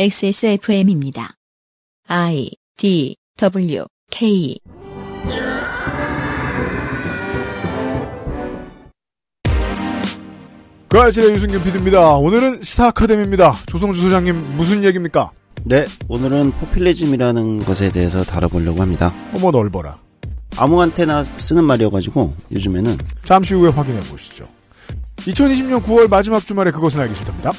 XSFM입니다. I D W K 그 아실의 유승균 PD입니다. 오늘은 시사 아카데미입니다. 조성주 소장님 무슨 얘기입니까? 네, 오늘은 포퓰리즘이라는 것에 대해서 다뤄보려고 합니다. 어머 넓어라. 아무한테나 쓰는 말이어가지고 요즘에는 잠시 후에 확인해 보시죠. 2020년 9월 마지막 주말에 그것은 알기 싫답니다.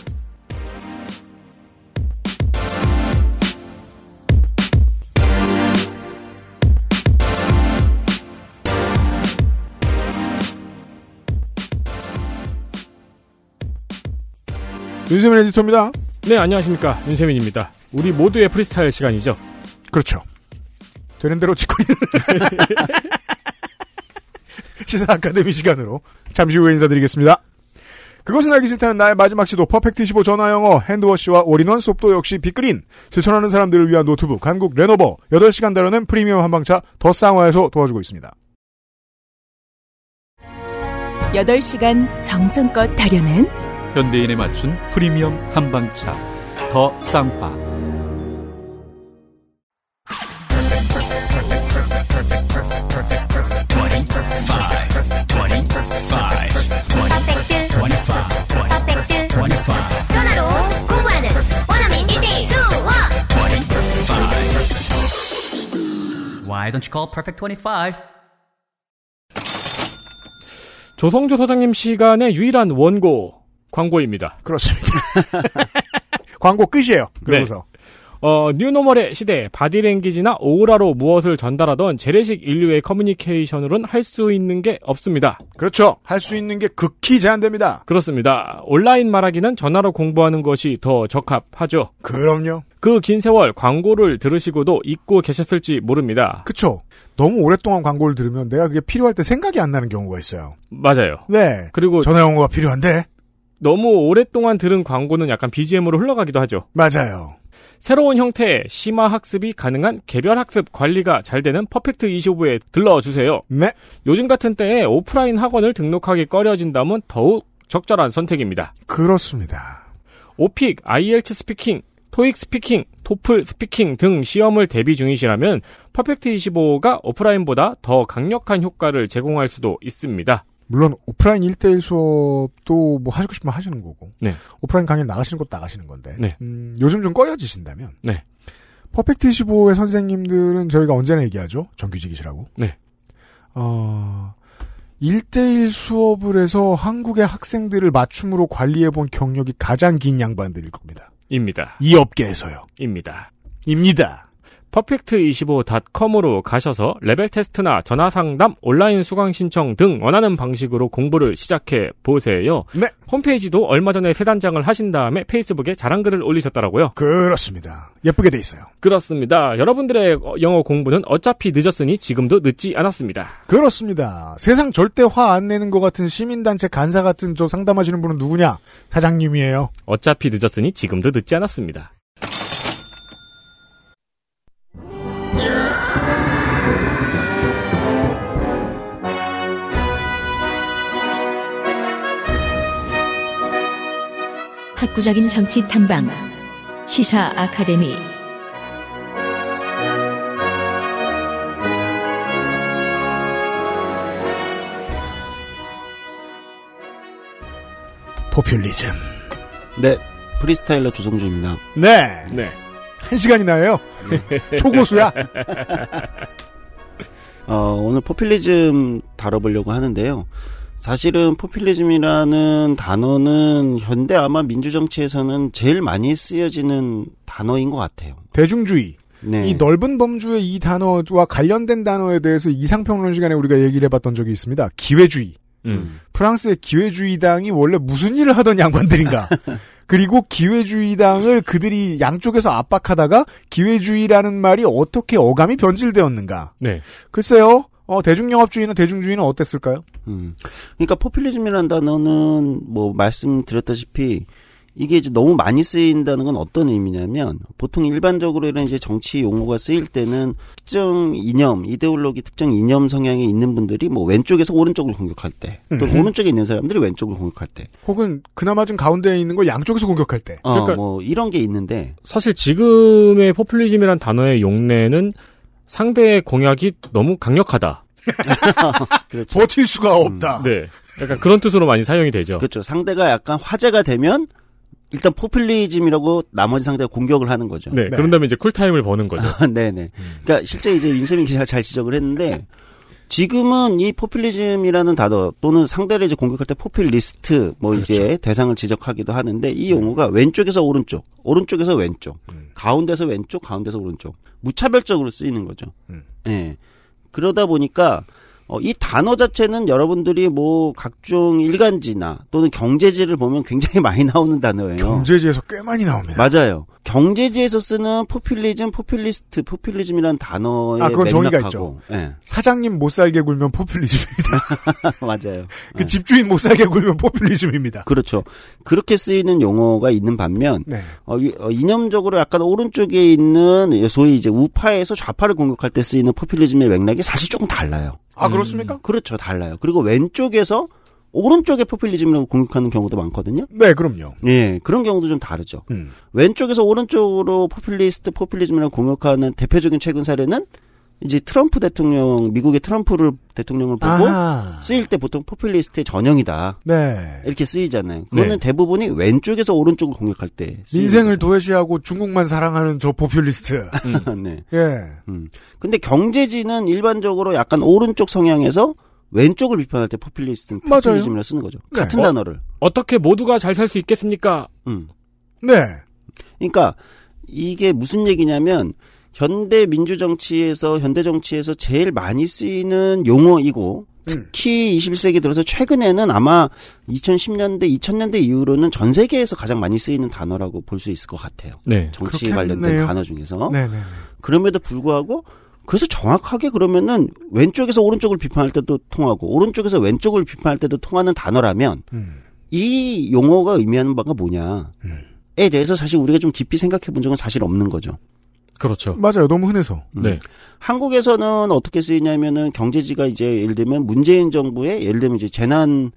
윤세민 에디터입니다. 네, 안녕하십니까. 윤세민입니다. 우리 모두의 프리스타일 시간이죠. 그렇죠. 되는 대로 짓고 있는 시사 아카데미 시간으로 잠시 후에 인사드리겠습니다. 그것은 알기 싫다는 나의 마지막 시도 퍼펙트 25 전화 영어 핸드워시와 올인원 수업도 역시 빅그린 실천하는 사람들을 위한 노트북 한국 레노버 8시간 달이는 프리미엄 한방차 더 쌍화에서 도와주고 있습니다. 8시간 정성껏 달여낸 현대인에 맞춘 프리미엄 한방차 더 쌍화 퍼펙트 퍼펙트 전화로 공부하는 원어민 1대1 수업 Why don't you call Perfect 25? 조성주 소장님 시간의 유일한 원고 광고입니다. 그렇습니다. 광고 끝이에요. 그러고서 어, 뉴노멀의 시대 바디랭귀지나 오라로 무엇을 전달하던 재래식 인류의 커뮤니케이션으로는 할수 있는 게 없습니다. 그렇죠. 할 수 있는 게 극히 제한됩니다. 그렇습니다. 온라인 말하기는 전화로 공부하는 것이 더 적합하죠. 그럼요. 그 긴 세월 광고를 들으시고도 잊고 계셨을지 모릅니다. 그쵸. 너무 오랫동안 광고를 들으면 내가 그게 필요할 때 생각이 안 나는 경우가 있어요. 맞아요. 네. 그리고 전화 영어가 필요한데 너무 오랫동안 들은 광고는 약간 BGM으로 흘러가기도 하죠. 맞아요. 새로운 형태의 심화 학습이 가능한 개별 학습 관리가 잘 되는 퍼펙트 25에 들러주세요. 네. 요즘 같은 때에 오프라인 학원을 등록하기 꺼려진다면 더욱 적절한 선택입니다. 그렇습니다. 오픽, IELTS 스피킹, 토익 스피킹, 토플 스피킹 등 시험을 대비 중이시라면 퍼펙트 25가 오프라인보다 더 강력한 효과를 제공할 수도 있습니다. 물론 오프라인 1대1 수업도 뭐 하시고 싶으면 하시는 거고 네. 오프라인 강의 나가시는 것도 나가시는 건데 네. 음, 요즘 좀 꺼려지신다면 네. 퍼펙트 25의 선생님들은 저희가 언제나 얘기하죠. 정규직이시라고. 네. 어, 1대1 수업을 해서 한국의 학생들을 맞춤으로 관리해본 경력이 가장 긴 양반들일 겁니다. 입니다. 이 업계에서요. 입니다. 입니다. 퍼펙트25.com으로 가셔서 레벨 테스트나 전화 상담, 온라인 수강 신청 등 원하는 방식으로 공부를 시작해 보세요. 네. 홈페이지도 얼마 전에 새 단장을 하신 다음에 페이스북에 자랑글을 올리셨더라고요. 그렇습니다. 예쁘게 돼 있어요. 그렇습니다. 여러분들의 영어 공부는 어차피 늦었으니 지금도 늦지 않았습니다. 그렇습니다. 세상 절대 화 안 내는 것 같은 시민단체 간사 같은 저 상담하시는 분은 누구냐? 사장님이에요. 어차피 늦었으니 지금도 늦지 않았습니다. 학구적인 정치 탐방 시사 아카데미 포퓰리즘. 네, 프리스타일러 조성주입니다. 네. 네. 한 시간이나요? 초고수야? 어, 오늘 포퓰리즘 다뤄보려고 하는데요. 사실은 포퓰리즘이라는 단어는 현대 아마 민주정치에서는 제일 많이 쓰여지는 단어인 것 같아요. 대중주의. 네. 이 넓은 범주의 이 단어와 관련된 단어에 대해서 이상평론 시간에 우리가 얘기를 해봤던 적이 있습니다. 기회주의. 음. 프랑스의 기회주의당이 원래 무슨 일을 하던 양반들인가. 그리고 기회주의당을 그들이 양쪽에서 압박하다가 기회주의라는 말이 어떻게 어감이 변질되었는가. 네. 글쎄요. 어, 대중영업주의나 대중주의는 어땠을까요? 음. 그러니까 포퓰리즘이라는 단어는 뭐 말씀드렸다시피 이게 이제 너무 많이 쓰인다는 건 어떤 의미냐면 보통 일반적으로 이런 이제 정치 용어가 쓰일 때는 특정 이념, 이데올로기 특정 이념 성향에 있는 분들이 뭐 왼쪽에서 오른쪽을 공격할 때, 또 음. 오른쪽에 있는 사람들이 왼쪽을 공격할 때, 혹은 그나마 좀 가운데에 있는 걸 양쪽에서 공격할 때. 어, 그러니까- 뭐 이런 게 있는데 사실 지금의 포퓰리즘이란 단어의 용례는 상대의 공약이 너무 강력하다. 그렇죠. 버틸 수가 없다. 네. 약간 그런 뜻으로 많이 사용이 되죠. 그렇죠. 상대가 약간 화제가 되면 일단 포퓰리즘이라고 나머지 상대가 공격을 하는 거죠. 네, 그런 다음에 이제 쿨타임을 버는 거죠. 네네. 그러니까 실제 이제 윤세민 기자가 잘 지적을 했는데 지금은 이 포퓰리즘이라는 단어 또는 상대를 이제 공격할 때 포퓰리스트 뭐 이제 대상을 지적하기도 하는데 이 용어가 왼쪽에서 오른쪽, 오른쪽에서 왼쪽, 가운데서 왼쪽, 가운데서 오른쪽 무차별적으로 쓰이는 거죠. 음. 예. 그러다 보니까 어, 이 단어 자체는 여러분들이 뭐 각종 일간지나 또는 경제지를 보면 굉장히 많이 나오는 단어예요. 경제지에서 꽤 많이 나옵니다. 맞아요. 경제지에서 쓰는 포퓰리즘, 포퓰리스트, 포퓰리즘이라는 단어의 아, 그건 맥락하고, 예, 사장님 못 살게 굴면 포퓰리즘입니다. 맞아요. 그 예. 집주인 못 살게 굴면 포퓰리즘입니다. 그렇죠. 그렇게 쓰이는 용어가 있는 반면 네. 어, 이, 어, 이념적으로 약간 오른쪽에 있는 소위 이제 우파에서 좌파를 공격할 때 쓰이는 포퓰리즘의 맥락이 사실 조금 달라요. 아 그렇습니까? 그렇죠, 달라요. 그리고 왼쪽에서 오른쪽의 포퓰리즘이라고 공격하는 경우도 많거든요. 네, 그럼요. 예, 그런 경우도 좀 다르죠. 음. 왼쪽에서 오른쪽으로 포퓰리스트 포퓰리즘이라고 공격하는 대표적인 최근 사례는 이제 트럼프 대통령 미국의 트럼프를 대통령을 보고 아하. 쓰일 때 보통 포퓰리스트의 전형이다 네. 이렇게 쓰이잖아요. 그거는 네. 대부분이 왼쪽에서 오른쪽을 공격할 때 인생을 거죠. 도외시하고 중국만 사랑하는 저 포퓰리스트. 네. 예. 음. 근데 경제지는 일반적으로 약간 오른쪽 성향에서 왼쪽을 비판할 때 포퓰리스트. 포퓰리즘이라 쓰는 거죠. 네. 같은 어? 단어를. 어떻게 모두가 잘 살 수 있겠습니까? 음. 네. 그러니까 이게 무슨 얘기냐면 현대 민주 정치에서 현대 정치에서 제일 많이 쓰이는 용어이고 특히 21세기 들어서 최근에는 아마 2010년대, 2000년대 이후로는 전 세계에서 가장 많이 쓰이는 단어라고 볼 수 있을 것 같아요. 네. 그렇겠네요. 관련된 단어 중에서. 네네. 그럼에도 불구하고 그래서 정확하게 그러면은 왼쪽에서 오른쪽을 비판할 때도 통하고 오른쪽에서 왼쪽을 비판할 때도 통하는 단어라면 음. 이 용어가 의미하는 바가 뭐냐에 대해서 사실 우리가 좀 깊이 생각해 본 적은 사실 없는 거죠. 그렇죠. 맞아요. 너무 흔해서. 음. 네. 한국에서는 어떻게 쓰이냐면은 경제지가 이제 예를 들면 문재인 정부에 예를 들면 이제 재난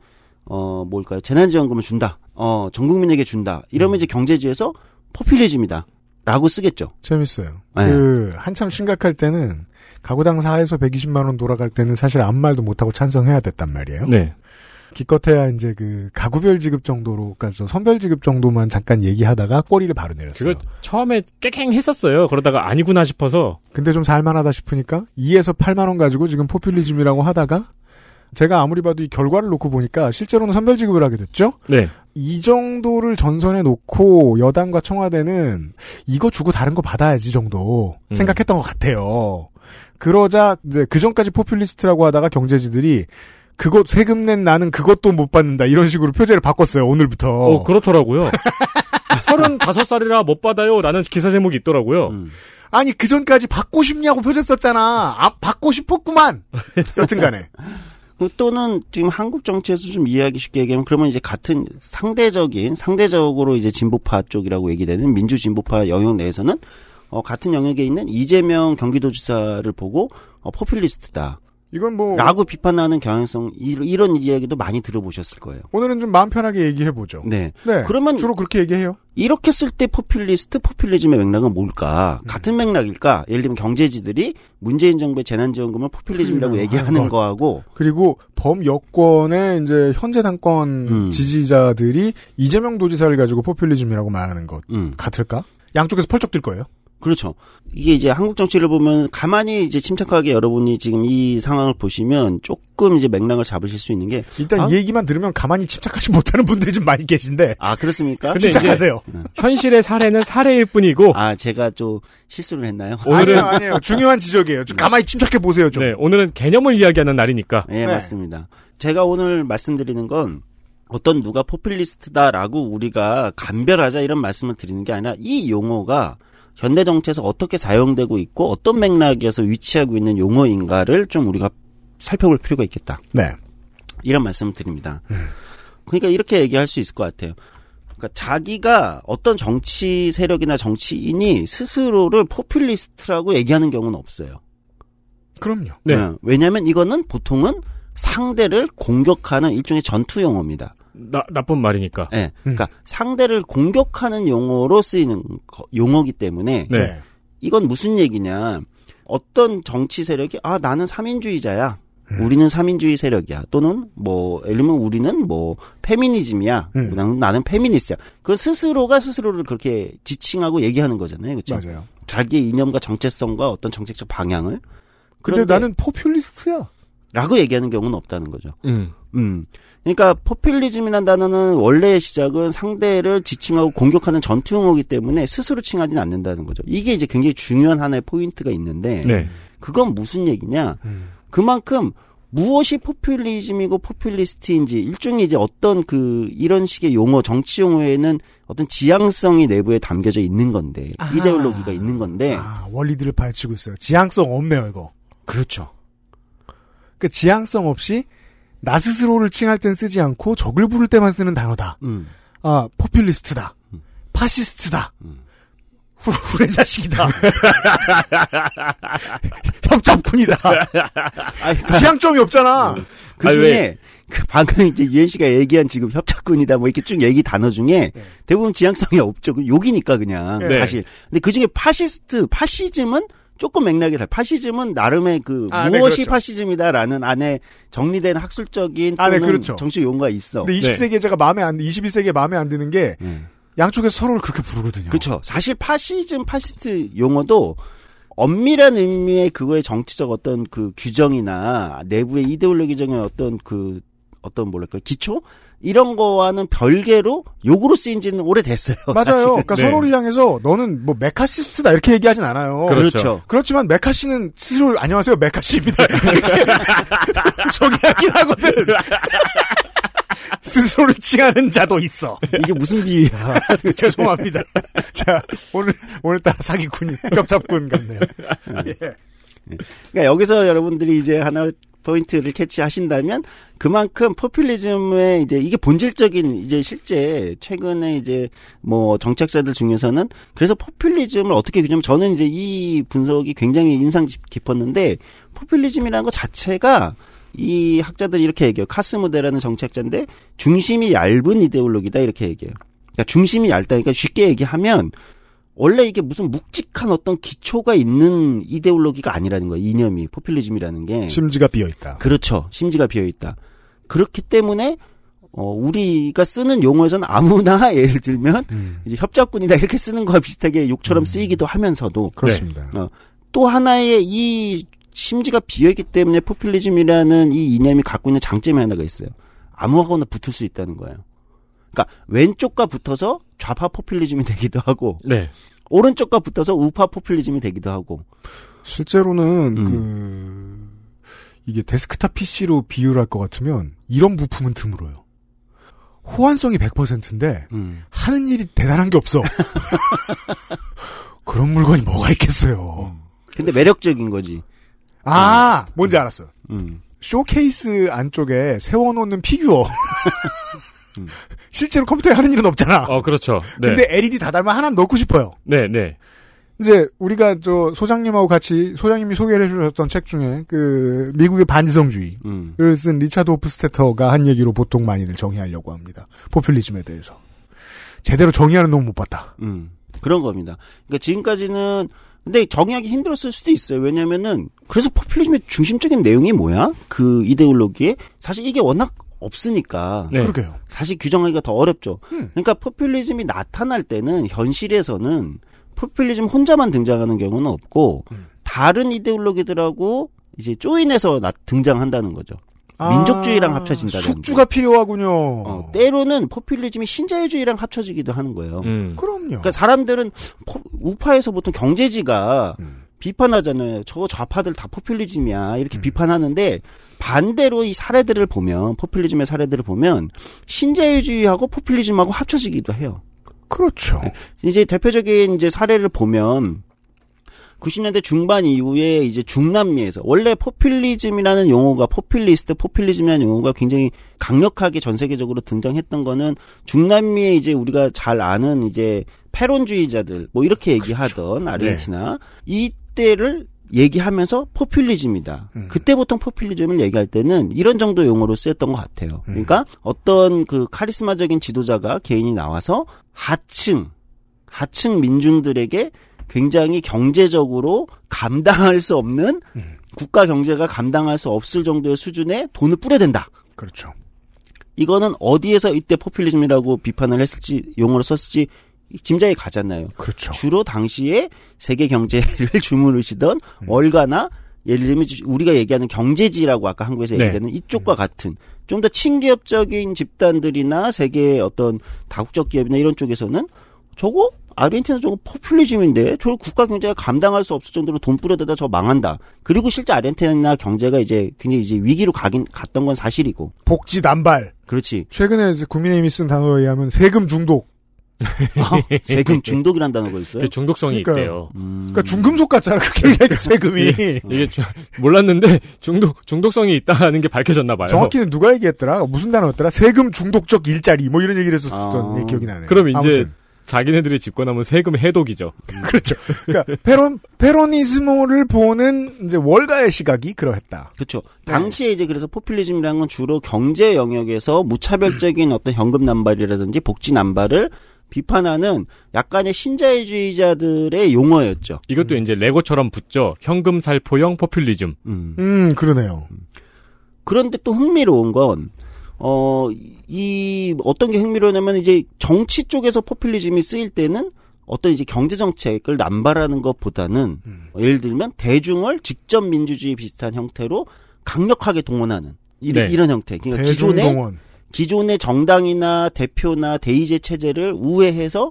어 뭘까요? 재난지원금을 준다. 어, 전 국민에게 준다. 이러면 이제 경제지에서 포퓰리즘이다. 라고 쓰겠죠. 재밌어요. 네. 그 한참 심각할 때는 가구당 4에서 120만 원 돌아갈 때는 사실 아무 말도 못 하고 찬성해야 됐단 말이에요. 네. 기껏해야 이제 그 가구별 지급 정도로, 그러니까 저 선별 지급 정도만 잠깐 얘기하다가 꼬리를 바로 내렸어요. 그거 처음에 깨갱했었어요. 그러다가 아니구나 싶어서 근데 좀 살만하다 싶으니까 2에서 8만 원 가지고 지금 포퓰리즘이라고 하다가 제가 아무리 봐도 이 결과를 놓고 보니까 실제로는 선별 지급을 하게 됐죠. 네. 이 정도를 전선에 놓고 여당과 청와대는 이거 주고 다른 거 받아야지 정도 음. 생각했던 것 같아요. 그러자 이제 그 전까지 포퓰리스트라고 하다가 경제지들이 그것 세금 낸 나는 그것도 못 받는다 이런 식으로 표제를 바꿨어요 오늘부터. 어, 그렇더라고요. 35살이라 못 받아요. 라는 기사 제목이 있더라고요. 음. 아니 그 전까지 받고 싶냐고 표제 썼잖아. 아, 받고 싶었구만. 여튼간에. 그 또는 지금 한국 정치에서 좀 이해하기 쉽게 얘기하면 그러면 이제 같은 상대적인 상대적으로 이제 진보파 쪽이라고 얘기되는 민주 진보파 영역 내에서는 어 같은 영역에 있는 이재명 경기도지사를 보고 어 포퓰리스트다. 이건 뭐 라고 비판하는 경향성 이- 이런 이야기도 많이 들어보셨을 거예요. 오늘은 좀 마음 편하게 얘기해 보죠. 네. 네. 그러면 주로 그렇게 얘기해요. 이렇게 쓸 때 포퓰리스트, 포퓰리즘의 맥락은 뭘까? 음. 같은 맥락일까? 예를 들면 경제지들이 문재인 정부의 재난지원금을 포퓰리즘이라고 음, 얘기하는 것. 거하고 그리고 범 여권의 이제 현재 당권 음. 지지자들이 이재명 도지사를 가지고 포퓰리즘이라고 말하는 것 음. 같을까? 양쪽에서 펄쩍 뛸 거예요. 그렇죠. 이게 이제 한국 정치를 보면 가만히 이제 침착하게 여러분이 지금 이 상황을 보시면 조금 이제 맥락을 잡으실 수 있는 게 일단 아? 이 얘기만 들으면 가만히 침착하지 못하는 분들이 좀 많이 계신데 아, 그렇습니까? 근데 이제- 침착하세요. 현실의 사례는 사례일 뿐이고 아, 제가 좀 실수를 했나요? 아니에요, 아니에요. 중요한 지적이에요. 좀 가만히 침착해 보세요, 좀. 네, 오늘은 개념을 이야기하는 날이니까 네, 네. 맞습니다. 제가 오늘 말씀드리는 건 어떤 누가 포퓰리스트다라고 우리가 감별하자 이런 말씀을 드리는 게 아니라 이 용어가 현대 정치에서 어떻게 사용되고 있고 어떤 맥락에서 위치하고 있는 용어인가를 좀 우리가 살펴볼 필요가 있겠다. 네. 이런 말씀을 드립니다. 그러니까 이렇게 얘기할 수 있을 것 같아요. 그러니까 자기가 어떤 정치 세력이나 정치인이 스스로를 포퓰리스트라고 얘기하는 경우는 없어요. 그럼요. 네. 어, 왜냐하면 이거는 보통은 상대를 공격하는 일종의 전투 용어입니다. 나, 나쁜 말이니까. 예. 그러니까 상대를 공격하는 용어로 쓰이는 거- 용어기 때문에 네. 이건 무슨 얘기냐? 어떤 정치 세력이 아 나는 삼인주의자야. 우리는 삼인주의 세력이야. 또는 뭐 예를 들면 우리는 뭐 페미니즘이야. 음. 나는, 나는 페미니스트야. 그 스스로가 스스로를 그렇게 지칭하고 얘기하는 거잖아요. 그렇죠? 맞아요. 자기의 이념과 정체성과 어떤 정책적 방향을 근데 그런데 나는 포퓰리스트야. 라고 얘기하는 경우는 없다는 거죠. 음. 음. 그러니까 포퓰리즘이라는 단어는 원래의 시작은 상대를 지칭하고 공격하는 전투 용어이기 때문에 스스로 칭하지는 않는다는 거죠. 이게 이제 굉장히 중요한 하나의 포인트가 있는데 네. 그건 무슨 얘기냐? 그만큼 무엇이 포퓰리즘이고 포퓰리스트인지 일종의 이제 어떤 그 이런 식의 용어 정치 용어에는 어떤 지향성이 내부에 담겨져 있는 건데 아하. 이데올로기가 있는 건데 아, 원리들을 파헤치고 있어요. 지향성 없네요, 이거. 그렇죠. 그 지향성 없이 나 스스로를 칭할 땐 쓰지 않고 적을 부를 때만 쓰는 단어다. 음. 아, 포퓰리스트다. 파시스트다. 음. 후, 후레 자식이다. 협잡군이다. 지향점이 없잖아. 그 아니, 중에 그 방금 이제 유엔 씨가 얘기한 지금 협착군이다 뭐 이렇게 쭉 얘기 단어 중에 대부분 지향성이 없죠. 그 욕이니까 그냥 네. 사실. 근데 그 중에 파시스트, 파시즘은 조금 맥락이 달라. 파시즘은 나름의 그 아, 네, 무엇이 그렇죠. 파시즘이다라는 안에 정리된 학술적인 아, 네, 또는 그렇죠. 정치 용어가 있어. 근데 20세기에 제가 마음에 안, 21세기에 마음에 안 드는 게 음. 양쪽에서 서로를 그렇게 부르거든요. 그렇죠. 사실 파시즘, 파시스트 용어도 엄밀한 의미의 그거의 정치적 어떤 그 규정이나 내부의 이데올로기적인 어떤 그 어떤 뭐랄까 기초 이런 거와는 별개로 욕으로 쓰인 지는 오래됐어요. 맞아요. 사실은. 그러니까 네. 서로를 향해서 너는 뭐 메카시스트다 이렇게 얘기하진 않아요. 그렇죠. 그렇죠. 그렇지만 메카시는 스스로 안녕하세요 메카시입니다. 저기 하긴 하거든. 스스로를 칭하는 자도 있어. 이게 무슨 비유야? 죄송합니다. 자 오늘 오늘따라 사기꾼이 협잡군 같네요. 예. 그러니까 여기서 여러분들이 이제 하나 포인트를 캐치하신다면 그만큼 포퓰리즘의 이제 이게 본질적인 이제 실제 최근에 이제 뭐 정책자들 중에서는 그래서 포퓰리즘을 어떻게 규정하면 저는 이제 이 분석이 굉장히 인상 깊었는데 포퓰리즘이라는 것 자체가 이 학자들이 이렇게 얘기해요. 카스무데라는 정책자인데 중심이 얇은 이데올로기다 이렇게 얘기해요. 그러니까 중심이 얇다니까 쉽게 얘기하면 원래 이게 무슨 묵직한 어떤 기초가 있는 이데올로기가 아니라는 거예요. 이념이 포퓰리즘이라는 게. 심지가 비어 있다. 그렇죠. 심지가 비어 있다. 그렇기 때문에 어 우리가 쓰는 용어에서는 아무나 예를 들면 이제 협잡꾼이다 이렇게 쓰는 거와 비슷하게 욕처럼 쓰이기도 하면서도 그렇습니다. 또 하나의 이 심지가 비어 있기 때문에 포퓰리즘이라는 이 이념이 갖고 있는 장점이 하나가 있어요. 아무하고나 붙을 수 있다는 거예요. 그러니까 왼쪽과 붙어서 좌파 포퓰리즘이 되기도 하고 네. 오른쪽과 붙어서 우파 포퓰리즘이 되기도 하고 실제로는 음. 그 이게 데스크탑 PC로 비유를 할것 같으면 이런 부품은 드물어요. 호환성이 100%인데 음. 하는 일이 대단한 게 없어. 그런 물건이 뭐가 있겠어요. 근데 매력적인 거지. 아, 뭔지 알았어. 음. 쇼케이스 안쪽에 세워놓는 피규어. 실제로 컴퓨터에 하는 일은 없잖아. 어, 그렇죠. 네. 근데 LED 다 달면 하나 넣고 싶어요. 네, 네. 이제 우리가 저 소장님하고 같이 소장님이 소개를 해주셨던 책 중에 그 미국의 반지성주의를 음. 쓴 리차드 호프스테터가 한 얘기로 보통 많이들 정의하려고 합니다. 포퓰리즘에 대해서 제대로 정의하는 놈 못 봤다. 음. 그런 겁니다. 그러니까 지금까지는 근데 정의하기 힘들었을 수도 있어요. 왜냐면은 그래서 포퓰리즘의 중심적인 내용이 뭐야? 그 이데올로기에 사실 이게 워낙 없으니까 네. 그러게요. 사실 규정하기가 더 어렵죠. 음. 그러니까 포퓰리즘이 나타날 때는 현실에서는 포퓰리즘 혼자만 등장하는 경우는 없고 음. 다른 이데올로기들하고 이제 조인해서 나- 등장한다는 거죠. 민족주의랑 합쳐진다든지. 아, 숙주가 필요하군요. 어, 때로는 포퓰리즘이 신자유주의랑 합쳐지기도 하는 거예요. 음. 그럼요. 그러니까 사람들은 포- 우파에서 보통 경제지가 음. 비판하잖아요. 저 좌파들 다 포퓰리즘이야. 이렇게 음. 비판하는데 반대로 이 사례들을 보면 포퓰리즘의 사례들을 보면 신자유주의하고 포퓰리즘하고 합쳐지기도 해요. 그렇죠. 이제 대표적인 이제 사례를 보면 90년대 중반 이후에 이제 중남미에서 원래 포퓰리즘이라는 용어가 포퓰리스트 포퓰리즘이라는 용어가 굉장히 강력하게 전 세계적으로 등장했던 거는 중남미에 이제 우리가 잘 아는 이제 패론주의자들 뭐 이렇게 얘기하던 아르헨티나 이때를 얘기하면서 포퓰리즘이다. 음. 그때 보통 포퓰리즘을 얘기할 때는 이런 정도 용어로 쓰였던 것 같아요. 그러니까 어떤 그 카리스마적인 지도자가 개인이 나와서 하층 하층 민중들에게 굉장히 경제적으로 감당할 수 없는 음. 국가 경제가 감당할 수 없을 정도의 수준의 돈을 뿌려댄다. 그렇죠. 이거는 어디에서 이때 포퓰리즘이라고 비판을 했을지 용어로 썼을지 짐작이 가잖아요. 그렇죠. 주로 당시에 세계 경제를 주무르시던 음. 월가나 예를 들면 우리가 얘기하는 경제지라고 아까 한국에서 네. 얘기하는 음. 이쪽과 같은 좀 더 친기업적인 집단들이나 세계의 어떤 다국적 기업이나 이런 쪽에서는 저거 아르헨티나 저거 포퓰리즘인데 저 국가 경제가 감당할 수 없을 정도로 돈 뿌려대다 저 망한다. 그리고 실제 아르헨티나 경제가 이제 굉장히 이제 위기로 가긴 갔던 건 사실이고. 복지 남발. 그렇지. 최근에 이제 국민의힘이 쓴 단어에 의하면 세금 중독. 아, 세금 중독이란 단어가 있어요. 그 중독성이 그러니까요. 있대요. 음. 그러니까 중금속 같잖아. 그렇게 얘기하니까 세금이. 이게 주- 몰랐는데 중독 중독성이 있다는 게 밝혀졌나 봐요. 정확히는 누가 얘기했더라? 무슨 단어였더라? 세금 중독적 일자리 뭐 이런 얘기를 했었던 아. 예, 기억이 나네요. 그럼 이제 아무튼. 자기네들이 집권하면 세금 해독이죠. 그렇죠. 그러니까 페론 페로니스모를 보는 이제 월가의 시각이 그러했다. 그렇죠. 네. 당시에 이제 그래서 포퓰리즘이라는 건 주로 경제 영역에서 무차별적인 어떤 현금 남발이라든지 복지 남발을 비판하는 약간의 신자유주의자들의 용어였죠. 이것도 이제 레고처럼 붙죠. 현금 살포형 포퓰리즘. 음. 음, 그러네요. 그런데 또 흥미로운 건, 어, 이, 어떤 게 흥미로우냐면 이제 정치 쪽에서 포퓰리즘이 쓰일 때는 어떤 이제 경제 정책을 남발하는 것보다는 예를 들면 대중을 직접 민주주의 비슷한 형태로 강력하게 동원하는 이런, 네. 이런 형태. 그러니까 기존의 대중동원. 기존의 정당이나 대표나 대의제 체제를 우회해서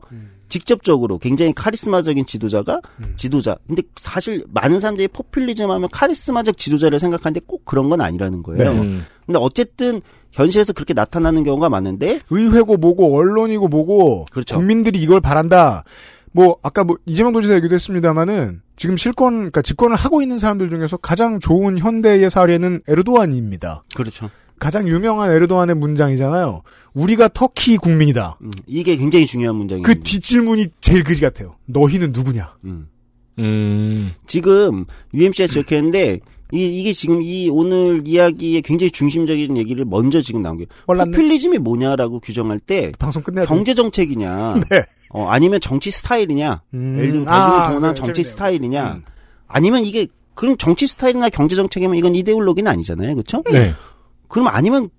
직접적으로 굉장히 카리스마적인 지도자가 지도자. 근데 사실 많은 사람들이 포퓰리즘 하면 카리스마적 지도자를 생각하는데 꼭 그런 건 아니라는 거예요. 네. 음. 근데 어쨌든 현실에서 그렇게 나타나는 경우가 많은데 의회고 뭐고 언론이고 뭐고 그렇죠. 국민들이 이걸 바란다. 뭐 아까 뭐 이재명 도지사 얘기도 했습니다마는 지금 실권 그러니까 집권을 하고 있는 사람들 중에서 가장 좋은 현대의 사례는 에르도안입니다. 그렇죠. 가장 유명한 에르도안의 문장이잖아요. 우리가 터키 국민이다. 음, 이게 굉장히 중요한 문장입니다. 그 뒷질문이 제일 그지 같아요. 너희는 누구냐? 음. 음. 지금 UMC가 지적했는데 이, 이게 지금 이 오늘 이야기의 굉장히 중심적인 얘기를 먼저 지금 나온 게 몰랐네. 포퓰리즘이 뭐냐라고 규정할 때 방송 끝내야 돼. 경제 정책이냐, 네. 어, 아니면 정치 스타일이냐, 음. 예를 들면 아, 대중을 동원한 네, 정치 재밌네요. 스타일이냐, 음. 아니면 이게 그럼 정치 스타일이나 경제 정책이면 이건 이데올로기는 아니잖아요, 그렇죠? 네. 그럼 아니면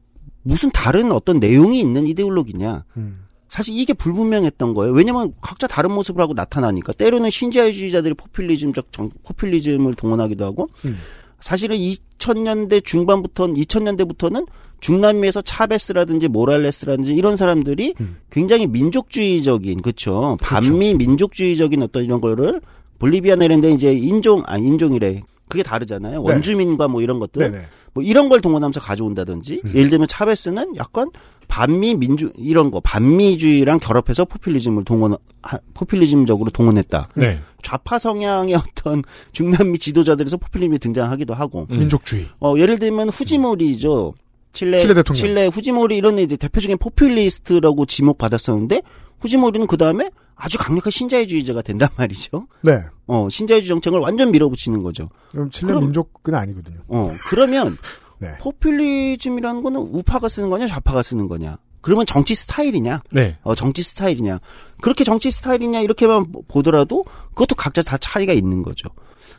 무슨 다른 어떤 내용이 있는 이데올로기냐? 음. 사실 이게 불분명했던 거예요. 왜냐면 각자 다른 모습을 하고 나타나니까 때로는 신자유주의자들이 포퓰리즘적 정, 포퓰리즘을 동원하기도 하고 음. 사실은 2000년대 중반부터 2000년대부터는 중남미에서 차베스라든지 모랄레스라든지 이런 사람들이 음. 굉장히 민족주의적인 그쵸 반미 민족주의적인 어떤 이런 거를 볼리비아나 이런 데 이제 인종 아 인종이래 그게 다르잖아요 네. 원주민과 뭐 이런 것들 네네. 뭐 이런 걸 동원하면서 가져온다든지 예를 들면 차베스는 약간 반미 민주 이런 거 반미주의랑 결합해서 포퓰리즘을 동원 하- 포퓰리즘적으로 동원했다. 네. 좌파 성향의 어떤 중남미 지도자들에서 포퓰리즘이 등장하기도 하고 음. 민족주의. 어 예를 들면 후지모리죠. 칠레 칠레 대통령. 칠레 후지모리 이런 이제 대표적인 포퓰리스트라고 지목 받았었는데 후지모리는 그 다음에 아주 강력한 신자유주의자가 된단 말이죠. 네. 어 신자유주의 정책을 완전 밀어붙이는 거죠. 그럼 칠레 민족은 아니거든요. 어 그러면 네. 포퓰리즘이라는 거는 우파가 쓰는 거냐 좌파가 쓰는 거냐? 그러면 정치 스타일이냐? 네. 어, 정치 스타일이냐? 그렇게 정치 스타일이냐 이렇게만 보- 보더라도 그것도 각자 다 차이가 있는 거죠.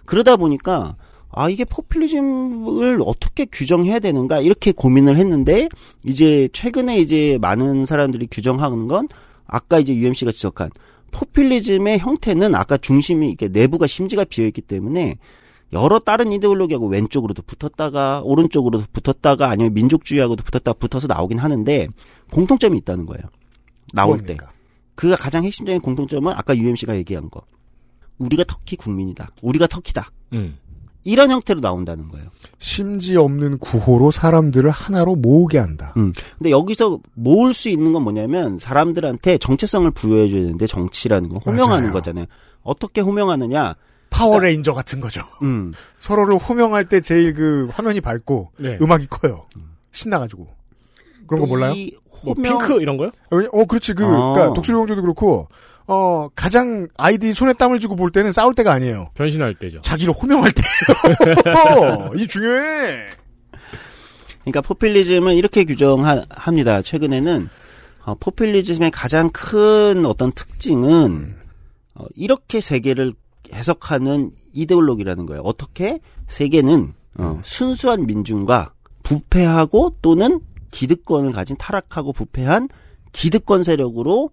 그러다 보니까 아 이게 포퓰리즘을 어떻게 규정해야 되는가 이렇게 고민을 했는데 이제 최근에 이제 많은 사람들이 규정하는 건 아까 이제 UMC가 지적한 포퓰리즘의 형태는 아까 중심이 이렇게 내부가 심지가 비어 있기 때문에 여러 다른 이데올로기하고 왼쪽으로도 붙었다가 오른쪽으로도 붙었다가 아니면 민족주의하고도 붙었다가 붙어서 나오긴 하는데 공통점이 있다는 거예요. 나올 때. 뭡니까? 그가 가장 핵심적인 공통점은 아까 UMC가 얘기한 거. 우리가 터키 국민이다. 우리가 터키다. 음. 이런 형태로 나온다는 거예요. 심지 없는 구호로 사람들을 하나로 모으게 한다. 음. 근데 여기서 모을 수 있는 건 뭐냐면 사람들한테 정체성을 부여해 줘야 되는데 정치라는 건 호명하는 맞아요. 거잖아요. 어떻게 호명하느냐? 파워레인저 같은 거죠. 음. 서로를 호명할 때 제일 그 화면이 밝고 네. 음악이 커요. 신나가지고 그런 거 몰라요? 이뭐 호명- 핑크 이런 거요? 어, 그렇지. 그, 아. 그니까, 독수리 공주도 그렇고, 어, 가장 아이들이 손에 땀을 쥐고 볼 때는 싸울 때가 아니에요. 변신할 때죠. 자기를 호명할 때예요. 이 중요해. 그러니까 포퓰리즘은 이렇게 규정합니다. 최근에는 어, 포퓰리즘의 가장 큰 어떤 특징은 어, 이렇게 세계를 해석하는 이데올로기라는 거예요. 어떻게 세계는 어, 순수한 민중과 부패하고 또는 기득권을 가진 타락하고 부패한 기득권 세력으로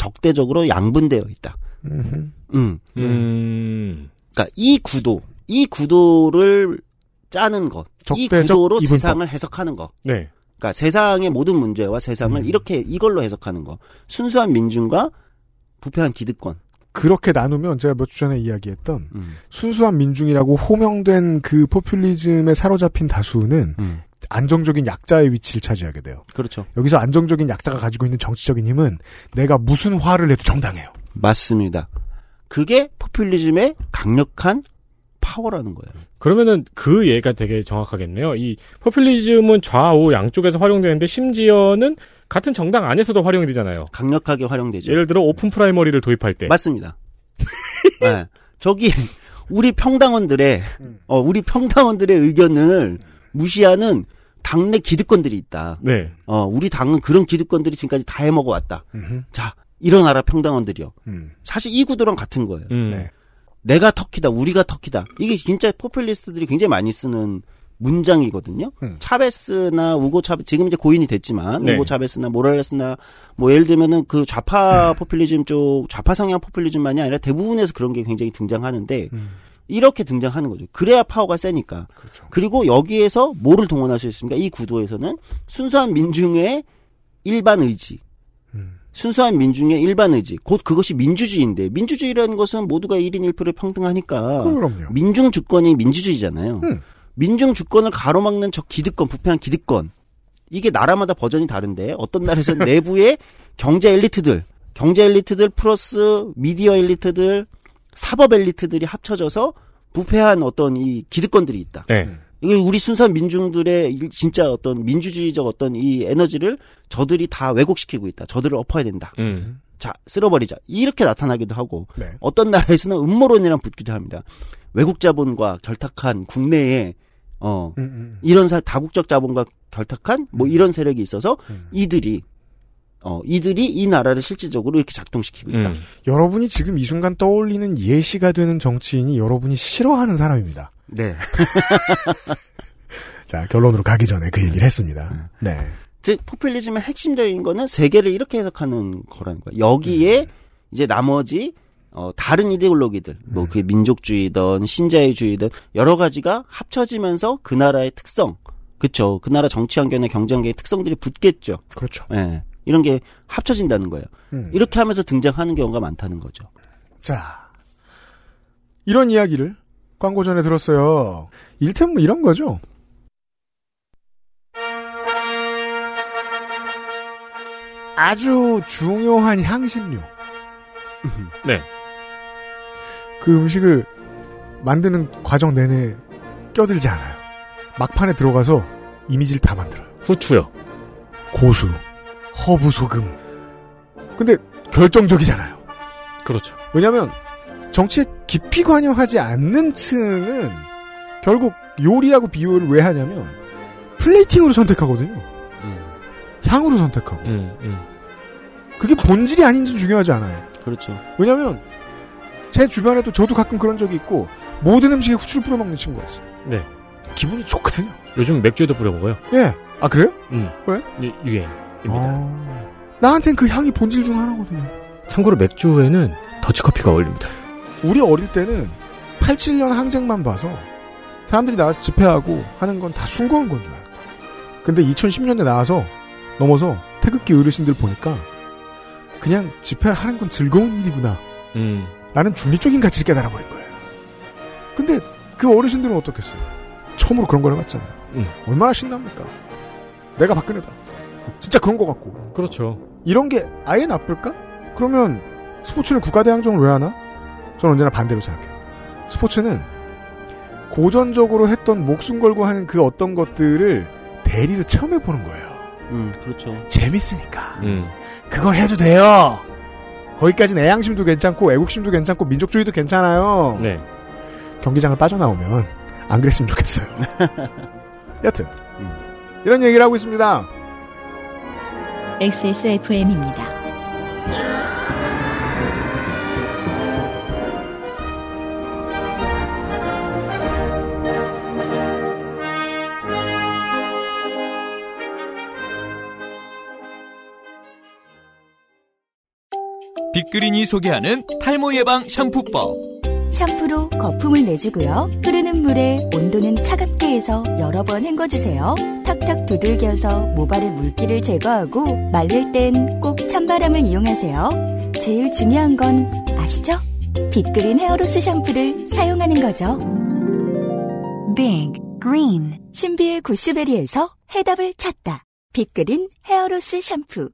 적대적으로 양분되어 있다. 음. 음. 그러니까 이 구도, 이 구도를 짜는 것, 이 적대적 구도로 이분법. 세상을 해석하는 것. 네. 그러니까 세상의 모든 문제와 음. 세상을 이렇게 이걸로 해석하는 거. 순수한 민중과 부패한 기득권. 그렇게 나누면 제가 몇 주 전에 이야기했던 음. 순수한 민중이라고 호명된 그 포퓰리즘에 사로잡힌 다수는 음. 안정적인 약자의 위치를 차지하게 돼요. 그렇죠. 여기서 안정적인 약자가 가지고 있는 정치적인 힘은 내가 무슨 화를 해도 정당해요. 맞습니다. 그게 포퓰리즘의 강력한 파워라는 거예요. 그러면은 그 예가 되게 정확하겠네요. 이 포퓰리즘은 좌우 양쪽에서 활용되는데 심지어는 같은 정당 안에서도 활용이 되잖아요. 강력하게 활용되죠. 예를 들어 오픈 프라이머리를 도입할 때. 맞습니다. 네. 저기 우리 평당원들의 음. 어 우리 평당원들의 의견을 무시하는 당내 기득권들이 있다. 네. 어 우리 당은 그런 기득권들이 지금까지 다 해먹어 왔다. 자 일어나라 평당원들이요. 음. 사실 이 구도랑 같은 거예요. 음. 네. 내가 터키다, 우리가 터키다. 이게 진짜 포퓰리스트들이 굉장히 많이 쓰는 문장이거든요. 음. 차베스나 우고 차베 지금 이제 고인이 됐지만 네. 우고 차베스나 모랄레스나 뭐 예를 들면은 그 좌파 포퓰리즘 쪽 좌파 성향 포퓰리즘만이 아니라 대부분에서 그런 게 굉장히 등장하는데 음. 이렇게 등장하는 거죠. 그래야 파워가 세니까. 그렇죠. 그리고 여기에서 뭐를 동원할 수 있습니까? 이 구도에서는 순수한 민중의 일반 의지. 음. 순수한 민중의 일반 의지. 곧 그것이 민주주의인데 민주주의라는 것은 모두가 1인 1표를 평등하니까 그럼요. 민중 주권이 민주주의잖아요. 음. 민중 주권을 가로막는 저 기득권, 부패한 기득권. 이게 나라마다 버전이 다른데 어떤 나라에서는 내부의 경제 엘리트들, 경제 엘리트들 플러스 미디어 엘리트들, 사법 엘리트들이 합쳐져서 부패한 어떤 이 기득권들이 있다. 네. 이게 우리 순수한 민중들의 일- 진짜 어떤 민주주의적 어떤 이 에너지를 저들이 다 왜곡시키고 있다. 저들을 엎어야 된다. 음. 자, 쓸어버리자. 이렇게 나타나기도 하고 네. 어떤 나라에서는 음모론이랑 붙기도 합니다. 외국 자본과 결탁한 국내에 어 음, 음. 이런 사 다국적 자본과 결탁한 뭐 이런 세력이 있어서 음. 이들이 어 이들이 이 나라를 실질적으로 이렇게 작동시키고 있다. 음. 여러분이 지금 이 순간 떠올리는 예시가 되는 정치인이 여러분이 싫어하는 사람입니다. 네. 자, 결론으로 가기 전에 그 얘기를 했습니다. 네. 즉 포퓰리즘의 핵심적인 거는 세계를 이렇게 해석하는 거라는 거예요. 여기에 이제 나머지 어 다른 이데올로기들 뭐 그게 민족주의든 신자유주의든 여러 가지가 합쳐지면서 그 나라의 특성 그쵸 그 나라 정치 환경의 경제 환경의 특성들이 붙겠죠. 그렇죠. 예. 이런 게 합쳐진다는 거예요. 음. 이렇게 하면서 등장하는 경우가 많다는 거죠. 자, 이런 이야기를 광고 전에 들었어요. 일테면 뭐 이런 거죠. 아주 중요한 향신료. 네. 그 음식을 만드는 과정 내내 껴들지 않아요. 막판에 들어가서 이미지를 다 만들어요. 후추요. 고수, 허브 소금. 근데 결정적이잖아요. 그렇죠. 왜냐하면 정치에 깊이 관여하지 않는 층은 결국 요리라고 비유를 왜 하냐면 플레이팅으로 선택하거든요. 향으로 선택하고 음, 음. 그게 본질이 아닌지 중요하지 않아요. 그렇죠. 왜냐하면 제 주변에도 저도 가끔 그런 적이 있고 모든 음식에 후추를 뿌려 먹는 친구가 있어요. 네. 기분이 좋거든요. 요즘 맥주에도 뿌려 먹어요. 예. 아 그래요? 음. 왜? 이- 유행입니다. 아, 나한텐 그 향이 본질 중 하나거든요. 참고로 맥주에는 더치커피가 어울립니다. 우리 어릴 때는 87년 항쟁만 봐서 사람들이 나와서 집회하고 하는 건 다 숭고한 건 줄 알았다. 근데 2010년대 나와서 넘어서 태극기 어르신들 보니까 그냥 집회를 하는 건 즐거운 일이구나 음. 라는 중립적인 가치를 깨달아버린 거예요. 근데 그 어르신들은 어떻겠어요? 처음으로 그런 걸 해봤잖아요. 음. 얼마나 신납니까? 내가 박근혜다. 진짜 그런 것 같고. 그렇죠. 이런 게 아예 나쁠까? 그러면 스포츠는 국가대항전을 왜 하나? 저는 언제나 반대로 생각해요. 스포츠는 고전적으로 했던 목숨 걸고 하는 그 어떤 것들을 대리로 체험해 보는 거예요. 음, 그렇죠. 재밌으니까. 음. 그걸 해도 돼요. 거기까지는 애양심도 괜찮고 애국심도 괜찮고 민족주의도 괜찮아요. 네. 경기장을 빠져나오면 안 그랬으면 좋겠어요. 여튼 음. 이런 얘기를 하고 있습니다. XSFM입니다. 빅그린이 소개하는 탈모 예방 샴푸법. 샴푸로 거품을 내주고요. 흐르 는 물에 온도는 차갑게 해서 여러 번 헹궈주세요. 탁탁 두들겨서 모발의 물기를 제거하고 말릴 땐 꼭 찬바람을 이용하세요. 제일 중요한 건 아시죠? 빅그린 헤어로스 샴푸를 사용하는 거죠. Big Green 신비의 구스베리에서 해답을 찾다. 빅그린 hair loss 샴푸.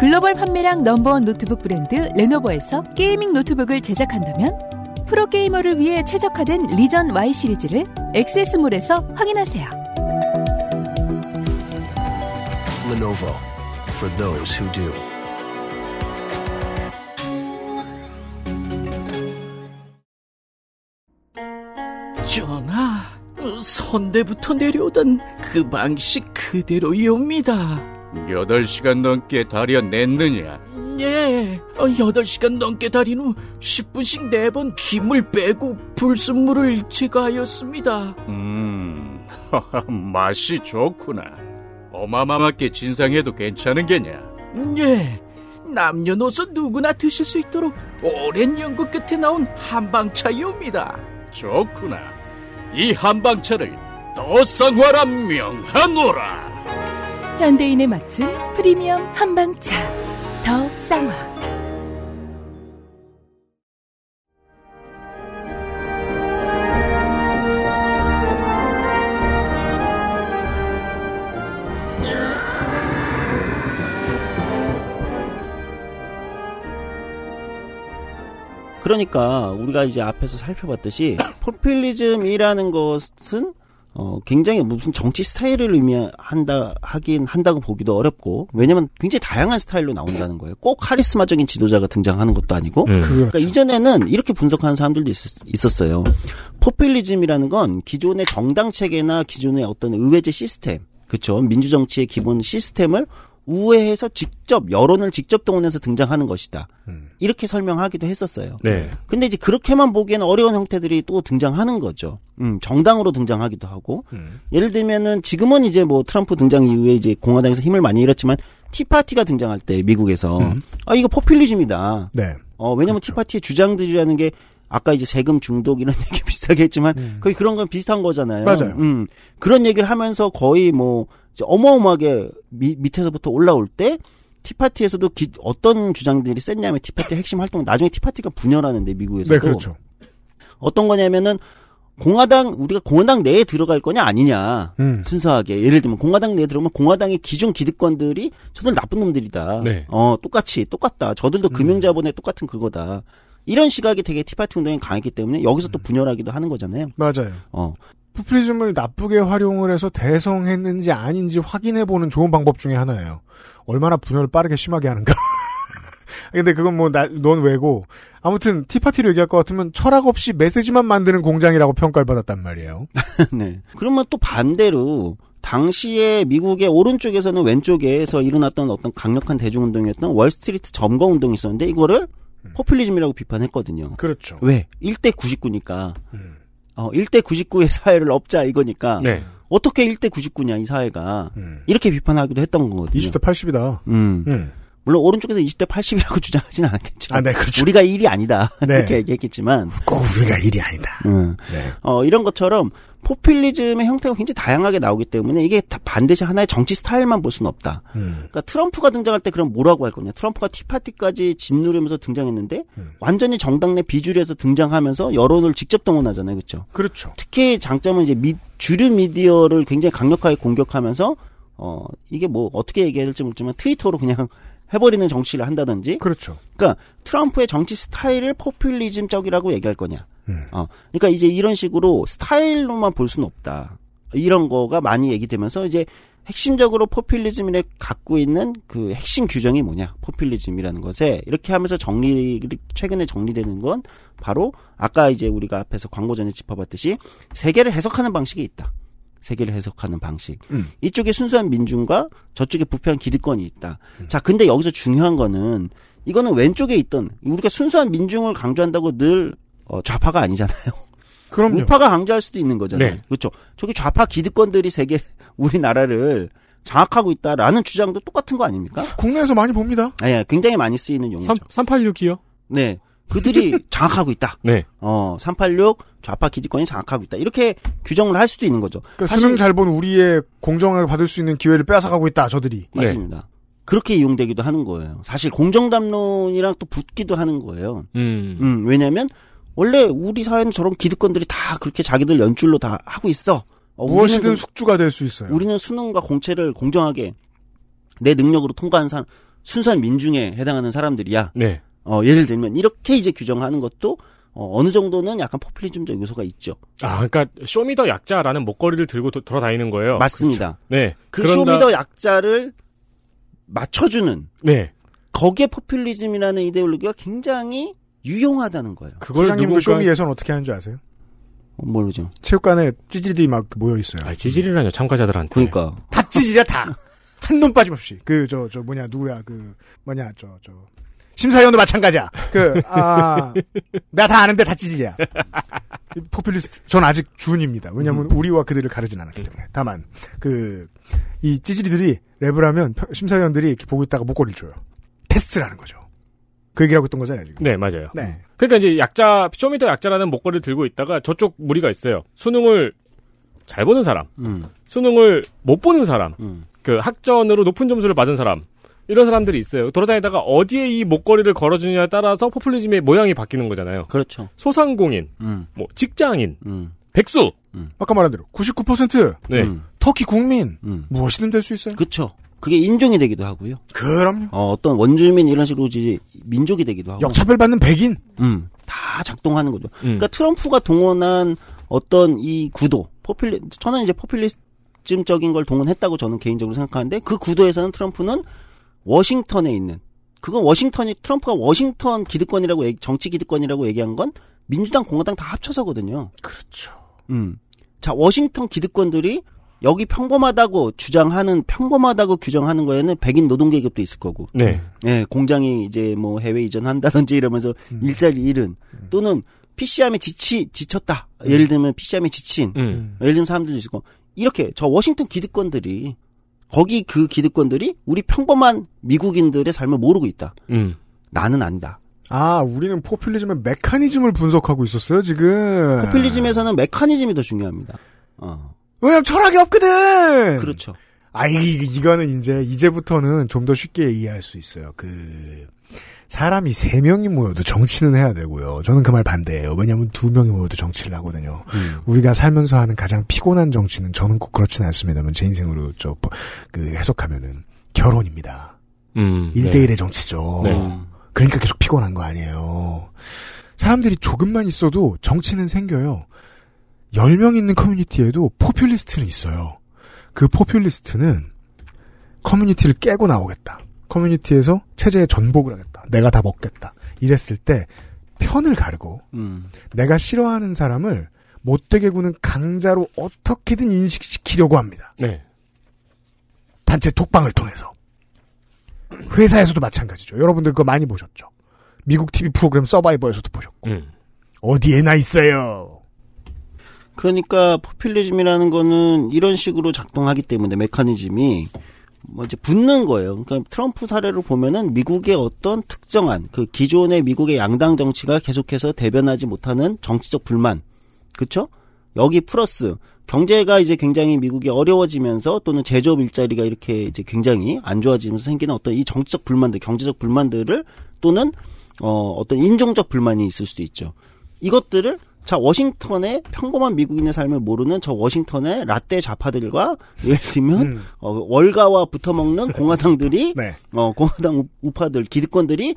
글로벌 판매량 넘버원 노트북 브랜드 레노버에서 gaming 노트북을 제작한다면 프로게이머를 위해 최적화된 Legion Y 시리즈를 액세스몰에서 확인하세요. Lenovo for those who do. 전하, 선대부터 내려오던 그 방식 그대로이옵니다. 8시간 넘게 다려냈느냐? 예, 8시간 넘게 달인 후 10분씩 4번 김을 빼고 불순물을 제거하였습니다. 음, 맛이 좋구나. 어마마하게 진상해도 괜찮은 게냐? 예, 남녀노소 누구나 드실 수 있도록 오랜 연구 끝에 나온 한방차이옵니다. 좋구나. 이 한방차를 더 쌍화라 명하노라. 현대인에 맞춘 프리미엄 한방차. 더 쌍화. 그러니까 우리가 이제 앞에서 살펴봤듯이 포퓰리즘이라는 것은 어 굉장히 무슨 정치 스타일을 의미한다 하긴 한다고 보기도 어렵고 왜냐면 굉장히 다양한 스타일로 나온다는 거예요. 꼭 카리스마적인 지도자가 등장하는 것도 아니고 음. 그러니까 이전에는 이렇게 분석하는 사람들도 있었, 어요 포퓰리즘이라는 건 기존의 정당 체계나 기존의 어떤 의회제 시스템, 그렇죠? 민주 정치의 기본 시스템을 우회해서 직접 여론을 직접 동원해서 등장하는 것이다. 이렇게 설명하기도 했었어요. 네. 근데 이제 그렇게만 보기에는 어려운 형태들이 또 등장하는 거죠. 음, 정당으로 등장하기도 하고. 예를 들면은 지금은 이제 뭐 트럼프 등장 이후에 이제 공화당에서 힘을 많이 잃었지만 티파티가 등장할 때 미국에서 아 이거 포퓰리즘이다. 네. 어 왜냐면 티파티의 주장들이라는 게 아까 이제 세금 중독 이런 얘기 비슷하게 했지만 거의 그런 건 비슷한 거잖아요. 맞아요. 음. 그런 얘기를 하면서 거의 뭐 어마어마하게 미, 밑에서부터 올라올 때 티파티에서도 기- 어떤 주장들이 셌냐면 티파티 핵심 활동 나중에 티파티가 분열하는데 미국에서도 네, 그렇죠. 어떤 거냐면은 공화당 우리가 공화당 내에 들어갈 거냐 아니냐 음. 순수하게 예를 들면 공화당 내에 들어오면 공화당의 기존 기득권들이 저들 나쁜 놈들이다. 네. 어 똑같이 똑같다. 저들도 금융자본의 똑같은 그거다. 이런 시각이 되게 티파티 운동이 강했기 때문에 여기서 또 분열하기도 하는 거잖아요. 맞아요. 어 포퓰리즘을 나쁘게 활용을 해서 대성했는지 아닌지 확인해보는 좋은 방법 중에 하나예요. 얼마나 분열을 빠르게 심하게 하는가. 근데 그건 뭐, 나, 넌 왜고. 아무튼, 티파티를 얘기할 것 같으면 철학 없이 메시지만 만드는 공장이라고 평가를 받았단 말이에요. 네. 그러면 또 반대로 당시에 미국의 오른쪽에서는 왼쪽에서 일어났던 어떤 강력한 대중운동이었던 월스트리트 점거 운동이 있었는데 이거를 포퓰리즘이라고 비판했거든요. 그렇죠. 왜? 1대 99니까. 어, 1대 99의 사회를 업자 이거니까. 네. 어떻게 1대 99냐, 이 사회가. 이렇게 비판하기도 했던 거거든요. 20대 80이다. 음. 음. 물론 오른쪽에서 20대 80이라고 주장하지는 않았겠죠. 아, 네, 그렇죠. 우리가 1이 아니다. 네. 이렇게 얘기했겠지만. 꼭 우리가 일이 아니다. 음. 네. 어, 이런 것처럼 포퓰리즘의 형태가 굉장히 다양하게 나오기 때문에 이게 다 반드시 하나의 정치 스타일만 볼 수는 없다. 음. 그러니까 트럼프가 등장할 때 그럼 뭐라고 할 거냐? 트럼프가 티파티까지 짓누르면서 등장했는데 음. 완전히 정당 내 비주류에서 등장하면서 여론을 직접 동원하잖아요, 그렇죠? 그렇죠. 특히 장점은 이제 미- 주류 미디어를 굉장히 강력하게 공격하면서 어 이게 뭐 어떻게 얘기해야 될지 모르지만 트위터로 그냥 해버리는 정치를 한다든지. 그렇죠. 그러니까 트럼프의 정치 스타일을 포퓰리즘적이라고 얘기할 거냐. 음. 어, 그러니까 이제 이런 식으로 스타일로만 볼 수는 없다. 이런 거가 많이 얘기되면서 이제 핵심적으로 포퓰리즘이 갖고 있는 그 핵심 규정이 뭐냐? 포퓰리즘이라는 것에 이렇게 하면서 정리 최근에 정리되는 건 바로 아까 이제 우리가 앞에서 광고 전에 짚어봤듯이 세계를 해석하는 방식이 있다. 세계를 해석하는 방식. 음. 이쪽에 순수한 민중과 저쪽에 부패한 기득권이 있다. 자, 근데 여기서 중요한 거는 이거는 왼쪽에 있던 우리가 순수한 민중을 강조한다고 늘 어, 좌파가 아니잖아요. 그럼요. 우파가 강조할 수도 있는 거잖아요. 네. 그렇죠. 저기 좌파 기득권들이 세계 우리나라를 장악하고 있다라는 주장도 똑같은 거 아닙니까? 국내에서 많이 봅니다. 예, 굉장히 많이 쓰이는 용어죠. 386이요? 네. 그들이 장악하고 있다. 네. 어, 386 좌파 기득권이 장악하고 있다. 이렇게 규정을 할 수도 있는 거죠. 그러니까 사실- 수능 잘 본 우리의 공정하게 받을 수 있는 기회를 빼앗아가고 있다. 저들이. 맞습니다. 그렇게 이용되기도 하는 거예요. 사실 공정담론이랑 또 붙기도 하는 거예요. 음. 음, 왜냐면 원래 우리 사회는 저런 기득권들이 다 그렇게 자기들 연줄로 다 하고 있어. 어, 무엇이든 숙주가 될 수 있어요. 우리는 수능과 공채를 공정하게 내 능력으로 통과한 사람, 순수한 민중에 해당하는 사람들이야. 네. 어, 예를 들면 이렇게 이제 규정하는 것도 어, 느 정도는 약간 포퓰리즘적 요소가 있죠. 아, 그러니까 show me the 약자라는 목걸이를 들고 도- 돌아다니는 거예요. 맞습니다. 네. 그 그런다- show me the 약자를 맞춰주는 네. 거기에 포퓰리즘이라는 이데올로기가 굉장히 유용하다는 거예요. 그걸 누군가 쇼미 예선 어떻게 하는 줄 아세요? 어, 모르죠. 체육관에 찌질이들이 막 모여 있어요. 아, 지질이라뇨 참가자들한테. 그러니까 다 찌질이야 다. 한 놈 빠짐없이. 그 저저 뭐냐 누구야 그 뭐냐 저저 심사위원도 마찬가지야. 그아 내가 다 아는데 다 찌질이야. 이 포퓰리스트. 전 아직 준입니다. 왜냐하면 우리와 그들을 가르진 않았기 때문에. 다만 그 이 찌질이들이 랩을 하면 펴- 심사위원들이 이렇게 보고 있다가 목걸이를 줘요. 테스트라는 거죠. 그 얘기를 하고 있던 거잖아요 지금. 네, 맞아요. 네. 그러니까 이제 약자, show me the 약자라는 목걸이를 들고 있다가 저쪽 무리가 있어요. 수능을 잘 보는 사람, 음, 수능을 못 보는 사람, 음. 그 학전으로 높은 점수를 받은 사람, 이런 사람들이 있어요. 돌아다니다가 어디에 이 목걸이를 걸어주냐에 따라서 포퓰리즘의 모양이 바뀌는 거잖아요. 그렇죠. 소상공인, 음, 뭐 직장인, 음, 백수. 아까 말한 대로 99% 네. 음, 터키 국민 음. 무엇이든 될 수 있어요. 그렇죠. 그게 인종이 되기도 하고요. 그럼요. 어, 어떤 원주민 이런 식으로 이제 민족이 되기도 하고. 역차별받는 백인. 음, 다 작동하는 거죠. 음. 그러니까 트럼프가 동원한 어떤 이 구도, 포퓰리, 저는 이제 포퓰리즘적인 걸 동원했다고 저는 개인적으로 생각하는데 그 구도에서는 트럼프는 워싱턴에 있는 그건 워싱턴이 트럼프가 워싱턴 기득권이라고 정치 기득권이라고 얘기한 건 민주당 공화당 다 합쳐서거든요. 그렇죠. 음. 자, 워싱턴 기득권들이 여기 평범하다고 주장하는 평범하다고 규정하는 거에는 백인 노동 계급도 있을 거고. 네. 예, 공장이 이제 뭐 해외 이전한다든지 이러면서 음. 일자리 잃은 또는 PC함에 지치 지쳤다. 예를 들면 PC함에 지친 음. 예를 들면 사람들도 있고 이렇게 저 워싱턴 기득권들이 거기 그 기득권들이 우리 평범한 미국인들의 삶을 모르고 있다. 음. 나는 안다. 아, 우리는 포퓰리즘의 메커니즘을 분석하고 있었어요, 지금. 포퓰리즘에서는 메커니즘이 더 중요합니다. 어. 왜냐면 철학이 없거든! 그렇죠. 아, 이, 이- 이거는 이제, 이제부터는 좀 더 쉽게 이해할 수 있어요. 그, 사람이 세 명이 모여도 정치는 해야 되고요. 저는 그 말 반대예요. 왜냐면 두 명이 모여도 정치를 하거든요. 음. 우리가 살면서 하는 가장 피곤한 정치는 저는 꼭 그렇지는 않습니다만 제 인생으로 저, 그 해석하면은 결혼입니다. 음. 일대일의 정치죠. 네. 음. 그러니까 계속 피곤한 거 아니에요. 사람들이 조금만 있어도 정치는 생겨요. 10명 있는 커뮤니티에도 포퓰리스트는 있어요. 그 포퓰리스트는 커뮤니티를 깨고 나오겠다. 커뮤니티에서 체제에 전복을 하겠다. 내가 다 먹겠다. 이랬을 때 편을 가르고 음. 내가 싫어하는 사람을 못되게 구는 강자로 어떻게든 인식시키려고 합니다. 네. 단체 톡방을 통해서. 회사에서도 마찬가지죠. 여러분들 그거 많이 보셨죠. 미국 TV 프로그램 서바이버에서도 보셨고. 음. 어디에나 있어요. 그러니까 포퓰리즘이라는 거는 이런 식으로 작동하기 때문에 메커니즘이 뭐 이제 붙는 거예요. 그러니까 트럼프 사례로 보면은 미국의 어떤 특정한 그 기존의 미국의 양당 정치가 계속해서 대변하지 못하는 정치적 불만, 그렇죠? 여기 플러스 경제가 이제 굉장히 미국이 어려워지면서 또는 제조업 일자리가 이렇게 이제 굉장히 안 좋아지면서 생기는 어떤 이 정치적 불만들, 경제적 불만들을 또는 어 어떤 인종적 불만이 있을 수도 있죠. 이것들을 자 워싱턴의 평범한 미국인의 삶을 모르는 저 워싱턴의 라떼 좌파들과 예를 들면 음. 어, 월가와 붙어먹는 공화당들이 네. 어, 공화당 우- 우파들 기득권들이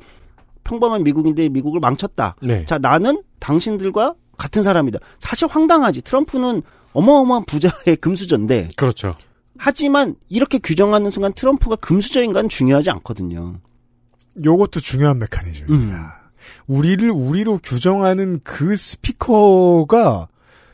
평범한 미국인들의 미국을 망쳤다. 네. 자 나는 당신들과 같은 사람이다. 사실 황당하지. 트럼프는 어마어마한 부자의 금수저인데 그렇죠. 하지만 이렇게 규정하는 순간 트럼프가 금수저인가는 중요하지 않거든요. 요것도 중요한 메커니즘입니다. 음. 우리를 우리로 규정하는 그 스피커가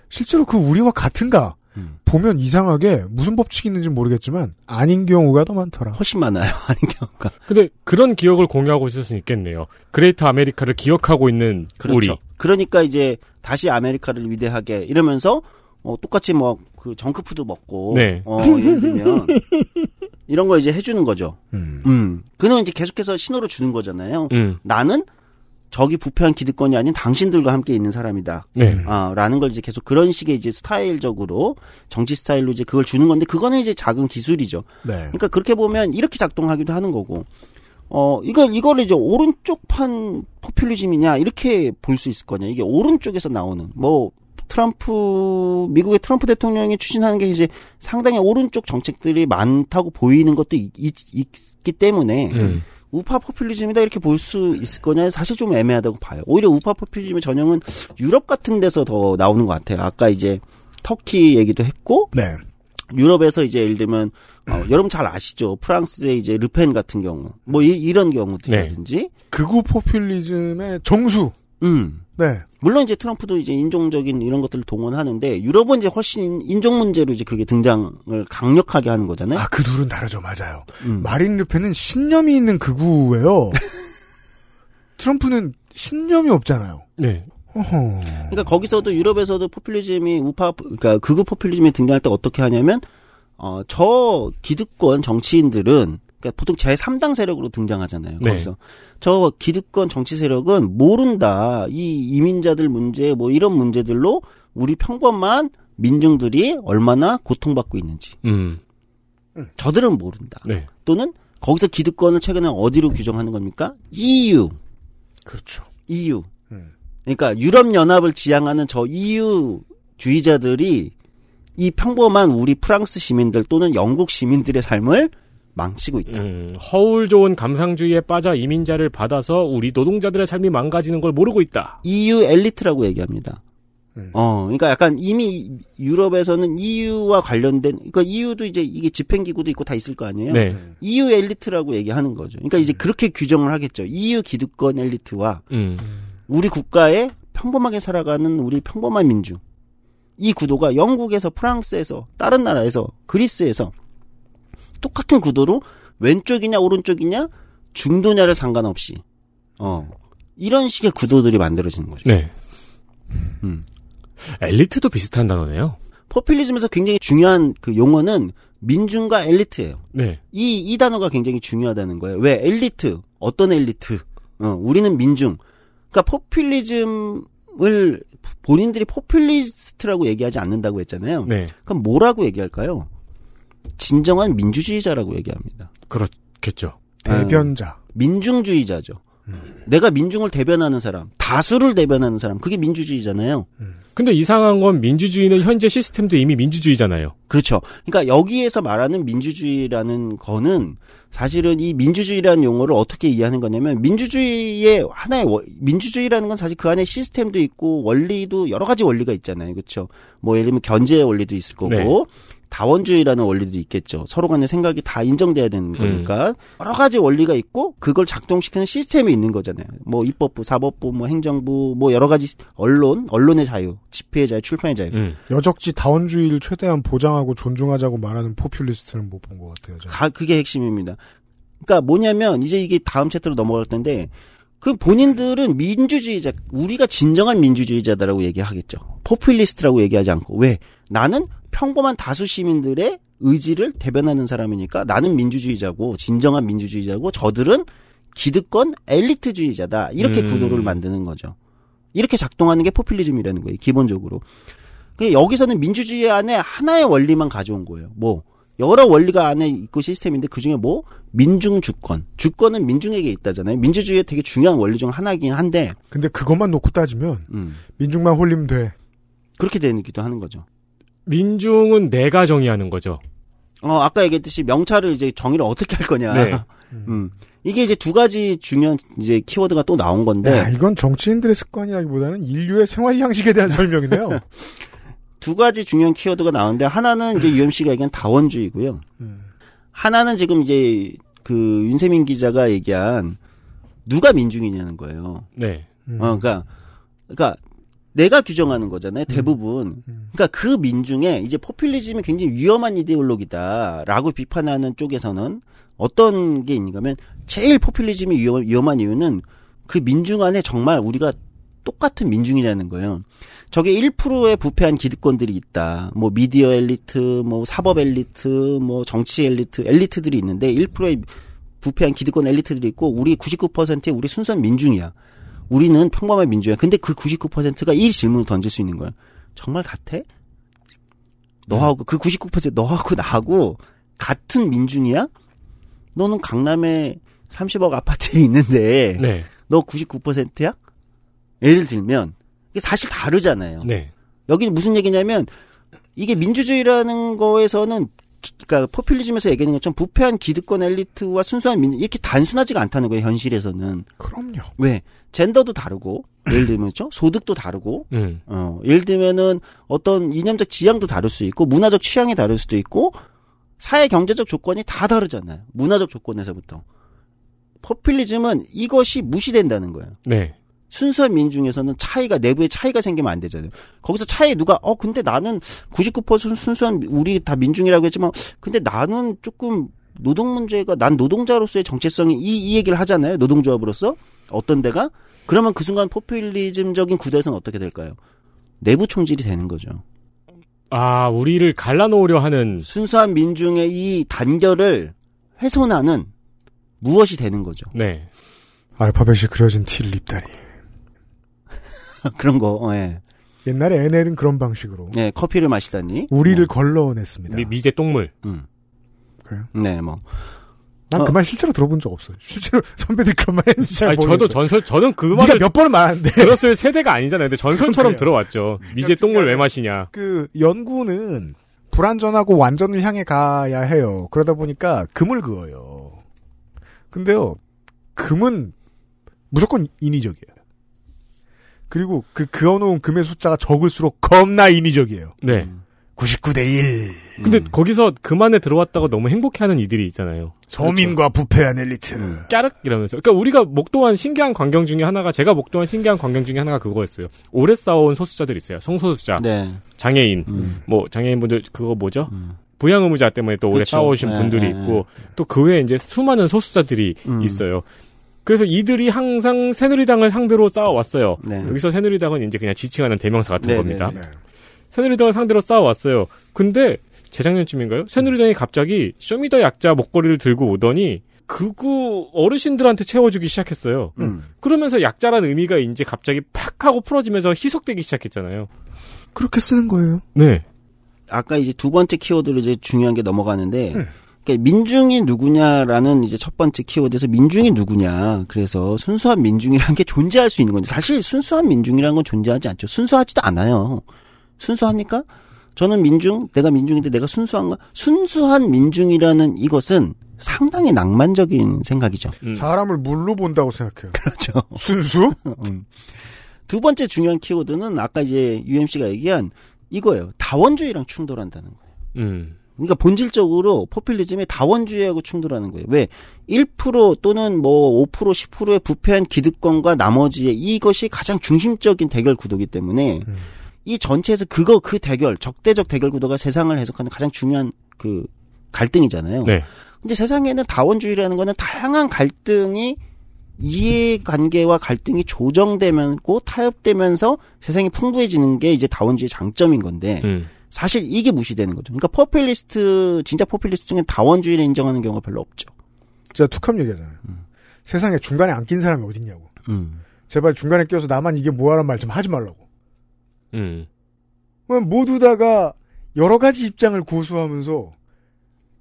실제로 그 우리와 같은가 음. 보면 이상하게 무슨 법칙이 있는지 모르겠지만 아닌 경우가 더 많더라. 훨씬 많아요. 아닌 경우가. 근데 그런 기억을 공유하고 있을 수는 있겠네요. great America를 기억하고 있는 그렇죠. 우리. 그러니까 이제 다시 아메리카를 위대하게 이러면서 어, 똑같이 뭐 그 정크푸드 먹고 네. 어, 예를 들면 이런 거 이제 해주는 거죠. 음. 음. 그는 이제 계속해서 신호를 주는 거잖아요. 음. 나는 저기 부패한 기득권이 아닌 당신들과 함께 있는 사람이다. 네. 아, 라는 걸 이제 계속 그런 식의 이제 스타일적으로 정치 스타일로 이제 그걸 주는 건데 그거는 이제 작은 기술이죠. 네. 그러니까 그렇게 보면 이렇게 작동하기도 하는 거고. 어, 이걸, 이거를 이제 오른쪽판 포퓰리즘이냐, 이렇게 볼 수 있을 거냐. 이게 오른쪽에서 나오는, 뭐, 트럼프, 미국의 트럼프 대통령이 추진하는 게 이제 상당히 오른쪽 정책들이 많다고 보이는 것도 있, 기 때문에, 음. 우파 포퓰리즘이다 이렇게 볼 수 있을 거냐 사실 좀 애매하다고 봐요. 오히려 우파 포퓰리즘의 전형은 유럽 같은 데서 더 나오는 것 같아요. 아까 이제 터키 얘기도 했고 네. 유럽에서 이제 예를 들면 어, 여러분 잘 아시죠? 프랑스의 이제 르펜 같은 경우 뭐 이, 런 경우들이라든지 극우 포퓰리즘의 정수. 음. 네. 물론 이제 트럼프도 이제 인종적인 이런 것들을 동원하는데 유럽은 이제 훨씬 인종 문제로 이제 그게 등장을 강력하게 하는 거잖아요. 아, 그 둘은 다르죠. 맞아요. 음. 마린 르펜은 신념이 있는 극우예요. 트럼프는 신념이 없잖아요. 네. 어허. 그러니까 거기서도 유럽에서도 포퓰리즘이 우파 그러니까 극우 포퓰리즘이 등장할 때 어떻게 하냐면 어 저 기득권 정치인들은 그러니까 보통 제 3당 세력으로 등장하잖아요. 네. 거기서 저 기득권 정치 세력은 모른다. 이 이민자들 문제 뭐 이런 문제들로 우리 평범한 민중들이 얼마나 고통받고 있는지 음. 저들은 모른다. 네. 또는 거기서 기득권을 최근에 어디로 규정하는 겁니까? EU. 그렇죠. EU. 음. 그러니까 유럽 연합을 지향하는 저 EU 주의자들이 이 평범한 우리 프랑스 시민들 또는 영국 시민들의 삶을 망치고 있다. 음, 허울 좋은 감상주의에 빠져 이민자를 받아서 우리 노동자들의 삶이 망가지는 걸 모르고 있다. EU 엘리트라고 얘기합니다. 음. 어, 그러니까 약간 이미 유럽에서는 EU와 관련된, 그러니까 EU도 이제 이게 집행기구도 있고 다 있을 거 아니에요? 네. EU 엘리트라고 얘기하는 거죠. 그러니까 이제 그렇게 규정을 하겠죠. EU 기득권 엘리트와 음. 우리 국가에 평범하게 살아가는 우리 평범한 민중. 이 구도가 영국에서 프랑스에서 다른 나라에서 그리스에서 똑같은 구도로 왼쪽이냐 오른쪽이냐 중도냐를 상관없이 어 이런 식의 구도들이 만들어지는 거죠. 네. 음. 엘리트도 비슷한 단어네요. 포퓰리즘에서 굉장히 중요한 그 용어는 민중과 엘리트예요. 네. 이, 이 단어가 굉장히 중요하다는 거예요. 왜? 엘리트. 어떤 엘리트? 어, 우리는 민중. 그러니까 포퓰리즘을 본인들이 포퓰리스트라고 얘기하지 않는다고 했잖아요. 네. 그럼 뭐라고 얘기할까요? 진정한 민주주의자라고 얘기합니다. 그렇겠죠. 대변자. 민중주의자죠. 내가 민중을 대변하는 사람, 다수를 대변하는 사람, 그게 민주주의잖아요. 근데 이상한 건 민주주의는 현재 시스템도 이미 민주주의잖아요. 그렇죠. 그러니까 여기에서 말하는 민주주의라는 거는 사실은 이 민주주의라는 용어를 어떻게 이해하는 거냐면 민주주의의 하나의 원- 민주주의라는 건 사실 그 안에 시스템도 있고 원리도 여러 가지 원리가 있잖아요. 그렇죠. 뭐 예를 들면 견제의 원리도 있을 거고 네. 다원주의라는 원리도 있겠죠. 서로 간의 생각이 다 인정돼야 되는 거니까 여러 가지 원리가 있고 그걸 작동시키는 시스템이 있는 거잖아요. 뭐 입법부, 사법부, 뭐 행정부, 뭐 여러 가지 언론, 언론의 자유, 집회의 자유, 출판의 자유. 음. 여적지 다원주의를 최대한 보장하고 존중하자고 말하는 포퓰리스트는 못 본 것 같아요. 저는. 가, 그게 핵심입니다. 그러니까 뭐냐면 이제 이게 다음 챕터로 넘어갈 텐데 그 본인들은 민주주의자, 우리가 진정한 민주주의자다라고 얘기하겠죠. 포퓰리스트라고 얘기하지 않고 왜? 나는 평범한 다수 시민들의 의지를 대변하는 사람이니까 나는 민주주의자고 진정한 민주주의자고 저들은 기득권 엘리트주의자다. 이렇게 음. 구도를 만드는 거죠. 이렇게 작동하는 게 포퓰리즘이라는 거예요. 기본적으로. 그 여기서는 민주주의 안에 하나의 원리만 가져온 거예요. 뭐 여러 원리가 안에 있고 시스템인데 그 중에 뭐 민중 주권, 주권은 민중에게 있다잖아요. 민주주의의 되게 중요한 원리 중 하나이긴 한데 근데 그것만 놓고 따지면 음, 민중만 홀리면 돼. 그렇게 되기도 하는 거죠. 민중은 내가 정의하는 거죠. 어 아까 얘기했듯이 명찰을 이제 정의를 어떻게 할 거냐. 네. 음. 이게 이제 두 가지 중요한 이제 키워드가 또 나온 건데 야, 이건 정치인들의 습관이라기보다는 인류의 생활 양식에 대한 설명이네요. 두 가지 중요한 키워드가 나오는데 하나는 이제 UMC가 얘기한 다원주의고요. 음. 하나는 지금 이제 그 윤세민 기자가 얘기한 누가 민중이냐는 거예요. 네. 음. 어, 그러니까 그러니까 내가 규정하는 거잖아요. 대부분. 음. 그러니까 그 민중에 이제 포퓰리즘이 굉장히 위험한 이데올로기다라고 비판하는 쪽에서는 어떤 게 있는가 하면 제일 포퓰리즘이 위험, 위험한 이유는 그 민중 안에 정말 우리가 똑같은 민중이라는 거예요. 저게 1%의 부패한 기득권들이 있다. 뭐 미디어 엘리트, 뭐 사법 엘리트, 뭐 정치 엘리트, 엘리트들이 있는데 1%의 부패한 기득권 엘리트들이 있고 우리 99%의 우리 순수한 민중이야. 우리는 평범한 민중이야. 근데 그 99%가 이 질문을 던질 수 있는 거야. 정말 같아? 너하고 그 99% 너하고 나하고 같은 민중이야? 너는 강남에 30억 아파트에 있는데 네. 너 99%야? 예를 들면 이게 사실 다르잖아요. 네. 여기는 무슨 얘기냐면 이게 민주주의라는 거에서는 기- 그러니까 포퓰리즘에서 얘기하는 것처럼 부패한 기득권 엘리트와 순수한 민 이렇게 단순하지가 않다는 거예요 현실에서는 그럼요. 왜 젠더도 다르고 예를 들면 죠 소득도 다르고 음. 어 예를 들면은 어떤 이념적 지향도 다를 수 있고 문화적 취향이 다를 수도 있고 사회 경제적 조건이 다 다르잖아요 문화적 조건에서부터 포퓰리즘은 이것이 무시된다는 거예요 네. 순수한 민 중에서는 차이가 내부에 차이가 생기면 안 되잖아요. 거기서 차이에 누가 어 근데 나는 99% 순수한 우리 다 민중이라고 했지만 근데 나는 조금 노동 문제가 난 노동자로서의 정체성이 이, 이 얘기를 하잖아요. 노동조합으로서 어떤 데가 그러면 그 순간 포퓰리즘적인 구도에서는 어떻게 될까요? 내부 총질이 되는 거죠. 아, 우리를 갈라놓으려 하는 순수한 민중의 이 단결을 훼손하는 무엇이 되는 거죠. 네. 알파벳이 그려진 티를 입다니. 그런 거. 예. 옛날에 NL은 그런 방식으로 네, 커피를 마시다니. 우리를 뭐, 걸러냈습니다. 미, 미제 똥물. 음. 그래요? 네, 뭐. 난그말 실제로 들어본 적 없어요. 실제로 선배들이 그런 말 했는지 잘 아니, 모르겠어요. 저도 전설, 저는 그 네가 말을 몇 번을 말하는데 들었을 세대가 아니잖아요. 근데 전설처럼. 들어왔죠. 미제 똥물 왜 마시냐. 그 연구는 불완전하고 완전을 향해 가야 해요. 그러다 보니까 금을 그어요. 근데요, 금은 무조건 인위적이에요. 그리고 그 그어놓은 금의 숫자가 적을수록 겁나 인위적이에요. 네. 99대 1. 근데 거기서 그만에 들어왔다고 너무 행복해하는 이들이 있잖아요. 서민과 부패한 엘리트. 까륵 이러면서. 그러니까 우리가 목도한 신기한 광경 중에 하나가 제가 목도한 신기한 광경 중에 하나가 그거였어요. 오래 싸워온 소수자들 있어요. 성소수자, 네. 장애인, 음. 뭐 장애인분들 그거 뭐죠? 음. 부양 의무자 때문에 또 오래 그쵸. 싸워오신 네, 분들이 네, 있고 또 그 외에 이제 수많은 소수자들이 음. 있어요. 그래서 이들이 항상 새누리당을 상대로 싸워왔어요. 네. 여기서 새누리당은 이제 그냥 지칭하는 대명사 같은 네, 겁니다. 네, 새누리당을 상대로 싸워왔어요. 근데 재작년쯤인가요? 새누리당이 갑자기 Show Me the 약자 목걸이를 들고 오더니 극우 어르신들한테 채워주기 시작했어요. 음. 그러면서 약자란 의미가 이제 갑자기 팍 하고 풀어지면서 희석되기 시작했잖아요. 그렇게 쓰는 거예요. 네. 아까 이제 두 번째 키워드로 이제 중요한 게 넘어가는데 음. 그러니까 민중이 누구냐라는 이제 첫 번째 키워드에서 민중이 누구냐. 그래서 순수한 민중이라는 게 존재할 수 있는 건데 사실 순수한 민중이라는 건 존재하지 않죠. 순수하지도 않아요. 순수합니까? 저는 민중, 내가 민중인데 내가 순수한가? 순수한 민중이라는 이것은 상당히 낭만적인 생각이죠. 음. 사람을 물로 본다고 생각해요. 그렇죠. 순수? 음. 두 번째 중요한 키워드는 아까 이제 UMC가 얘기한 이거예요. 다원주의랑 충돌한다는 거예요. 음. 그러니까 본질적으로 포퓰리즘이 다원주의하고 충돌하는 거예요. 왜? 1% 또는 뭐 5% 10%의 부패한 기득권과 나머지의 이것이 가장 중심적인 대결 구도이기 때문에 음. 이 전체에서 그거 그 대결 적대적 대결 구도가 세상을 해석하는 가장 중요한 그 갈등이잖아요. 네. 근데 세상에는 다원주의라는 거는 다양한 갈등이 이해관계와 갈등이 조정되면고 타협되면서 세상이 풍부해지는 게 이제 다원주의 장점인 건데 음. 사실 이게 무시되는 거죠. 그러니까 포퓰리스트 진짜 포퓰리스트 중에 다원주의를 인정하는 경우가 별로 없죠. 제가 툭하면 얘기하잖아요. 세상에 중간에 안 낀 사람이 어딨냐고. 음. 제발 중간에 껴서 나만 이게 뭐하란 말 좀 하지 말라고. 음. 그럼 모두 다가 여러 가지 입장을 고수하면서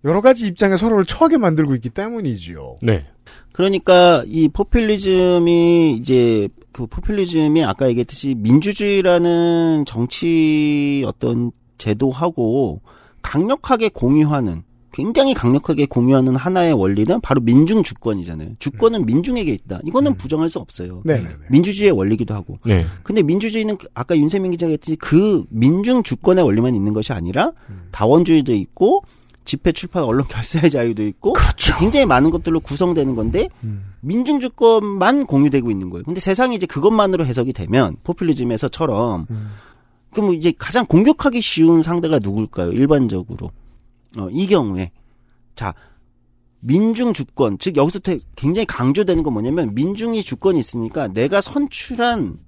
여러 가지 입장에 서로를 처하게 만들고 있기 때문이지요. 네. 그러니까 이 포퓰리즘이 이제 그 포퓰리즘이 아까 얘기했듯이 민주주의라는 정치 어떤 제도하고 강력하게 공유하는 굉장히 강력하게 공유하는 하나의 원리는 바로 민중 주권이잖아요. 주권은 민중에게 있다. 이거는 부정할 수 없어요. 네네네. 민주주의의 원리기도 하고. 네. 근데 민주주의는 아까 윤세민 기자가 했듯이 그 민중 주권의 원리만 있는 것이 아니라 다원주의도 있고 집회 출판 언론 결사의 자유도 있고 굉장히 많은 것들로 구성되는 건데 민중 주권만 공유되고 있는 거예요. 근데 세상이 이제 그것만으로 해석이 되면 포퓰리즘에서처럼 그럼 이제 가장 공격하기 쉬운 상대가 누굴까요? 일반적으로. 어, 이 경우에 자 민중 주권 즉 여기서 되- 굉장히 강조되는 건 뭐냐면 민중이 주권이 있으니까 내가 선출한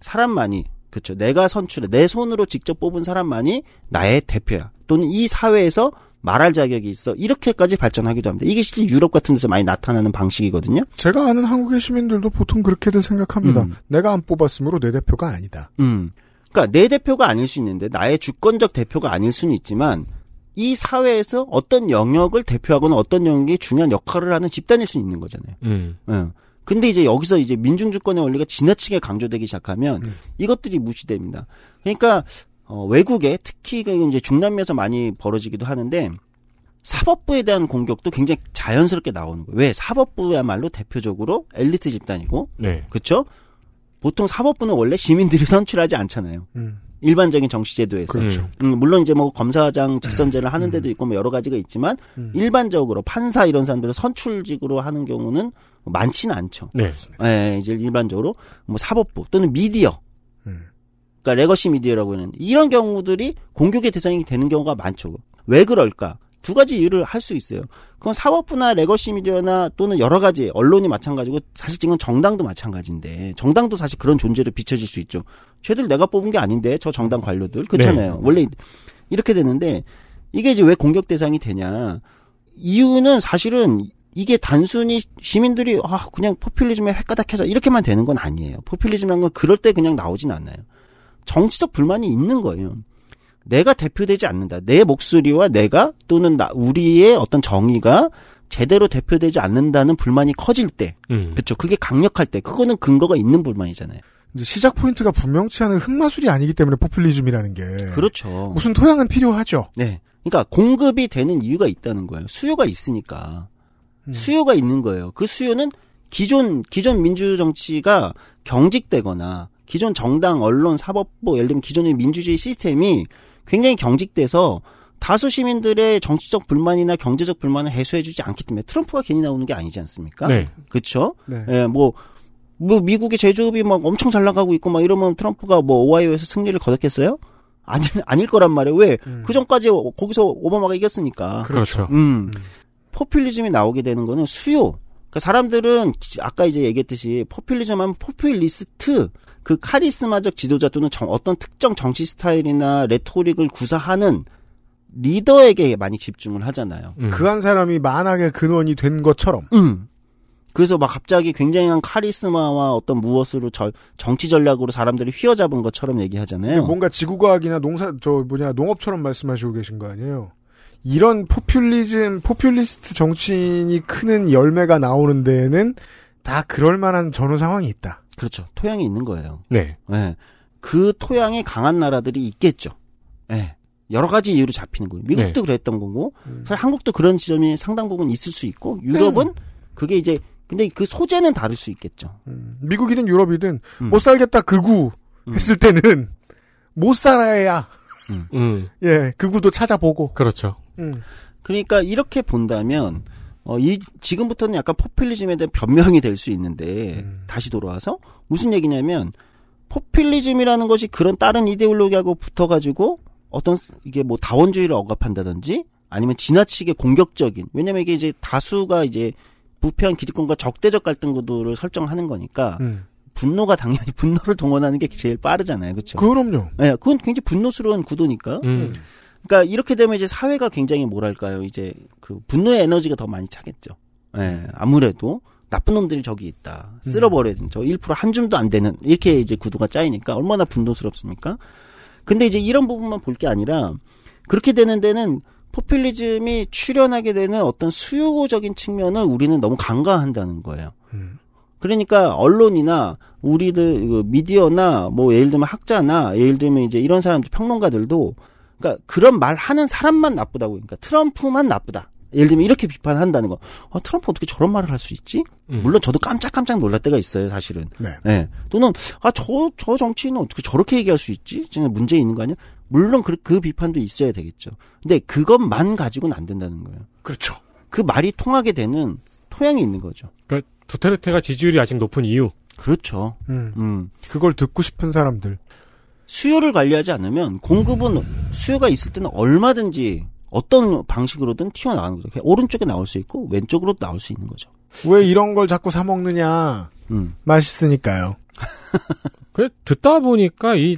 사람만이 그렇죠 내가 선출해 내 손으로 직접 뽑은 사람만이 나의 대표야 또는 이 사회에서 말할 자격이 있어 이렇게까지 발전하기도 합니다 이게 실제 유럽 같은 데서 많이 나타나는 방식이거든요 제가 아는 한국의 시민들도 보통 그렇게들 생각합니다. 내가 안 뽑았으므로 내 대표가 아니다. 음. 그러니까 내 대표가 아닐 수 있는데 나의 주권적 대표가 아닐 수는 있지만 이 사회에서 어떤 영역을 대표하거나 어떤 영역이 중요한 역할을 하는 집단일 수 있는 거잖아요. 음. 예. 근데 이제 여기서 이제 민중주권의 원리가 지나치게 강조되기 시작하면 이것들이 무시됩니다. 그러니까 어, 외국에 특히 그 이제 중남미에서 많이 벌어지기도 하는데 사법부에 대한 공격도 굉장히 자연스럽게 나오는 거예요. 왜 사법부야말로 대표적으로 엘리트 집단이고 네. 그렇죠? 보통 사법부는 원래 시민들이 선출하지 않잖아요. 일반적인 정치제도에서. 그렇죠. 음, 물론 이제 뭐 검사장 직선제를 하는 데도 있고 뭐 여러 가지가 있지만 일반적으로 판사 이런 사람들을 선출직으로 하는 경우는 많지는 않죠. 네. 예, 이제 일반적으로 뭐 사법부 또는 미디어. 그러니까 legacy 미디어라고 하는 이런 경우들이 공격의 대상이 되는 경우가 많죠. 왜 그럴까? 두 가지 이유를 할 수 있어요. 그건 사법부나 legacy 미디어나 또는 여러 가지 언론이 마찬가지고 사실 지금 정당도 마찬가지인데 정당도 사실 그런 존재로 비춰질 수 있죠. 쟤들 내가 뽑은 게 아닌데 저 정당 관료들 그렇잖아요. 네. 원래 이렇게 되는데 이게 이제 왜 공격 대상이 되냐? 이유는 사실은 이게 단순히 시민들이 아 그냥 포퓰리즘에 헷가닥해서 이렇게만 되는 건 아니에요. 포퓰리즘이란 건 그럴 때 그냥 나오진 않아요. 정치적 불만이 있는 거예요. 내가 대표되지 않는다. 내 목소리와 내가 또는 나 우리의 어떤 정의가 제대로 대표되지 않는다는 불만이 커질 때, 음. 그렇죠. 그게 강력할 때, 그거는 근거가 있는 불만이잖아요. 이제 시작 포인트가 분명치 않은 흑마술이 아니기 때문에 포퓰리즘이라는 게 그렇죠. 무슨 토양은 필요하죠. 네. 그러니까 공급이 되는 이유가 있다는 거예요. 수요가 있으니까. 수요가 있는 거예요. 그 수요는 기존 기존 민주 정치가 경직되거나 기존 정당, 언론, 사법부, 예를 들면 기존의 민주주의 시스템이 굉장히 경직돼서 다수 시민들의 정치적 불만이나 경제적 불만을 해소해주지 않기 때문에 트럼프가 괜히 나오는 게 아니지 않습니까? 네. 그렇죠? 네. 예, 뭐, 뭐 미국의 제조업이 막 엄청 잘 나가고 있고 막 이러면 트럼프가 뭐 오하이오에서 승리를 거뒀겠어요? 아니, 아닐 거란 말이에요. 왜? 그 전까지 거기서 오바마가 이겼으니까. 그렇죠. 음. 포퓰리즘이 나오게 되는 거는 수요. 그러니까 사람들은 지- 아까 이제 얘기했듯이 포퓰리즘 하면 포퓰리스트 그 카리스마적 지도자 또는 정- 어떤 특정 정치 스타일이나 레토릭을 구사하는 리더에게 많이 집중을 하잖아요. 음. 그한 사람이 만악의 근원이 된 것처럼 음. 그래서 막 갑자기 굉장한 카리스마와 어떤 무엇으로 저- 정치 전략으로 사람들이 휘어잡은 것처럼 얘기하잖아요. 뭔가 지구과학이나 농사 저 뭐냐 농업처럼 말씀하시고 계신 거 아니에요? 이런 포퓰리즘 포퓰리스트 정치인이 크는 열매가 나오는 데에는 다 그럴 만한 전후 상황이 있다. 그렇죠. 토양이 있는 거예요. 네. 예. 그 토양이 강한 나라들이 있겠죠. 예. 여러 가지 이유로 잡히는 거예요. 미국도 네. 그랬던 거고, 사실 한국도 그런 지점이 상당 부분 있을 수 있고, 유럽은 그게 이제, 근데 그 소재는 다를 수 있겠죠. 미국이든 유럽이든 음. 못 살겠다 극우 했을 때는 못 살아야 음. 예 극우도 찾아보고 그렇죠. 음. 그러니까 이렇게 본다면, 어, 이, 지금부터는 약간 포퓰리즘에 대한 변명이 될 수 있는데, 다시 돌아와서, 무슨 얘기냐면, 포퓰리즘이라는 것이 그런 다른 이데올로기하고 붙어가지고, 어떤, 이게 뭐 다원주의를 억압한다든지, 아니면 지나치게 공격적인, 왜냐면 이게 이제 다수가 이제 부패한 기득권과 적대적 갈등 구도를 설정하는 거니까, 음. 분노가 당연히 분노를 동원하는 게 제일 빠르잖아요. 그렇죠? 그럼요. 예, 그건 굉장히 분노스러운 구도니까. 음. 그러니까 이렇게 되면 이제 사회가 굉장히 뭐랄까요, 이제 그 분노의 에너지가 더 많이 차겠죠. 예, 아무래도 나쁜 놈들이 저기 있다. 쓸어버려야 된다. 저1%한 줌도 안 되는 이렇게 이제 구도가 짜이니까 얼마나 분노스럽습니까? 근데 이제 이런 부분만 볼 게 아니라 그렇게 되는 데는 포퓰리즘이 출현하게 되는 어떤 수요적인 측면을 우리는 너무 간과한다는 거예요. 음. 그러니까 언론이나 우리들 그 미디어나 뭐 예를 들면 학자나 예를 들면 이제 이런 사람들 평론가들도 그러니까 그런 말 하는 사람만 나쁘다고 그러니까 트럼프만 나쁘다. 예를 들면 이렇게 비판한다는 거. 아, 트럼프 어떻게 저런 말을 할 수 있지? 음. 물론 저도 깜짝깜짝 놀랄 때가 있어요, 사실은. 네. 예. 또는 아, 저 저 정치인은 어떻게 저렇게 얘기할 수 있지? 진짜 문제 있는 거 아니야? 물론 그, 그 비판도 있어야 되겠죠. 근데 그것만 가지고는 안 된다는 거예요. 그렇죠. 그 말이 통하게 되는 토양이 있는 거죠. 그러니까 두테르테가 지지율이 아직 높은 이유. 그렇죠. 음. 음. 그걸 듣고 싶은 사람들. 수요를 관리하지 않으면 공급은 수요가 있을 때는 얼마든지 어떤 방식으로든 튀어나가는 거죠. 그냥 오른쪽에 나올 수 있고 왼쪽으로 나올 수 있는 거죠. 왜 이런 걸 자꾸 사 먹느냐? 음. 맛있으니까요. 그 듣다 보니까 이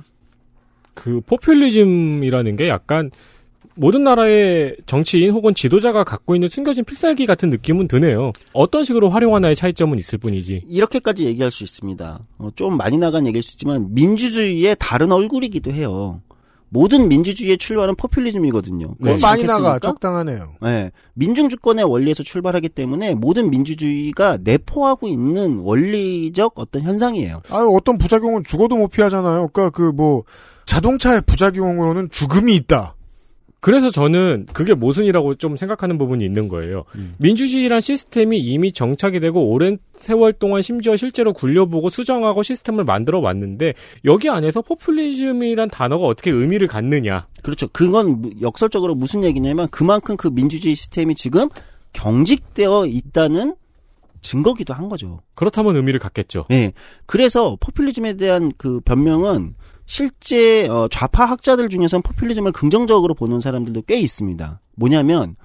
그 포퓰리즘이라는 게 약간 모든 나라의 정치인 혹은 지도자가 갖고 있는 숨겨진 필살기 같은 느낌은 드네요. 어떤 식으로 활용하나의 차이점은 있을 뿐이지. 이렇게까지 얘기할 수 있습니다. 어, 좀 많이 나간 얘기일 수 있지만 민주주의의 다른 얼굴이기도 해요. 모든 민주주의의 출발은 포퓰리즘이거든요. 그건 그렇지 많이 나가? 적당하네요. 네. 민중 주권의 원리에서 출발하기 때문에 모든 민주주의가 내포하고 있는 원리적 어떤 현상이에요. 아 어떤 부작용은 죽어도 못 피하잖아요. 그러니까 그 뭐 자동차의 부작용으로는 죽음이 있다. 그래서 저는 그게 모순이라고 좀 생각하는 부분이 있는 거예요. 민주주의란 시스템이 이미 정착이 되고 오랜 세월 동안 심지어 실제로 굴려보고 수정하고 시스템을 만들어 왔는데 여기 안에서 포퓰리즘이란 단어가 어떻게 의미를 갖느냐. 그렇죠. 그건 무- 역설적으로 무슨 얘기냐면 그만큼 그 민주주의 시스템이 지금 경직되어 있다는 증거기도 한 거죠. 그렇다면 의미를 갖겠죠. 예. 그래서 포퓰리즘에 대한 그 변명은 실제 어, 좌파 학자들 중에서는 포퓰리즘을 긍정적으로 보는 사람들도 꽤 있습니다. 뭐냐면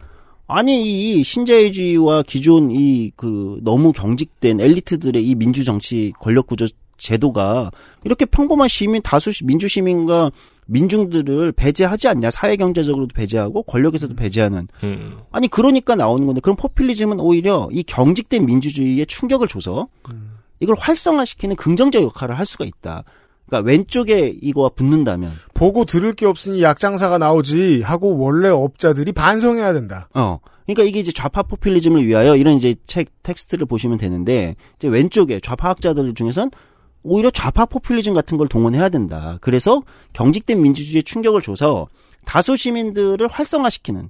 아니 이 신자유주의와 기존 이 그 너무 경직된 엘리트들의 이 민주 정치 권력 구조 제도가 이렇게 평범한 시민 다수 시- 민주 시민과 민중들을 배제하지 않냐 사회 경제적으로도 배제하고 권력에서도 배제하는 음. 아니 그러니까 나오는 건데 그럼 포퓰리즘은 오히려 이 경직된 민주주의에 충격을 줘서 이걸 활성화시키는 긍정적 역할을 할 수가 있다. 그러니까 왼쪽에 이거와 붙는다면 보고 들을 게 없으니 약장사가 나오지 하고 원래 업자들이 반성해야 된다. 어 그러니까 이게 이제 좌파 포퓰리즘을 위하여 이런 이제 책 텍스트를 보시면 되는데 이제 왼쪽에 좌파 학자들 중에선 오히려 좌파 포퓰리즘 같은 걸 동원해야 된다. 그래서 경직된 민주주의에 충격을 줘서 다수 시민들을 활성화시키는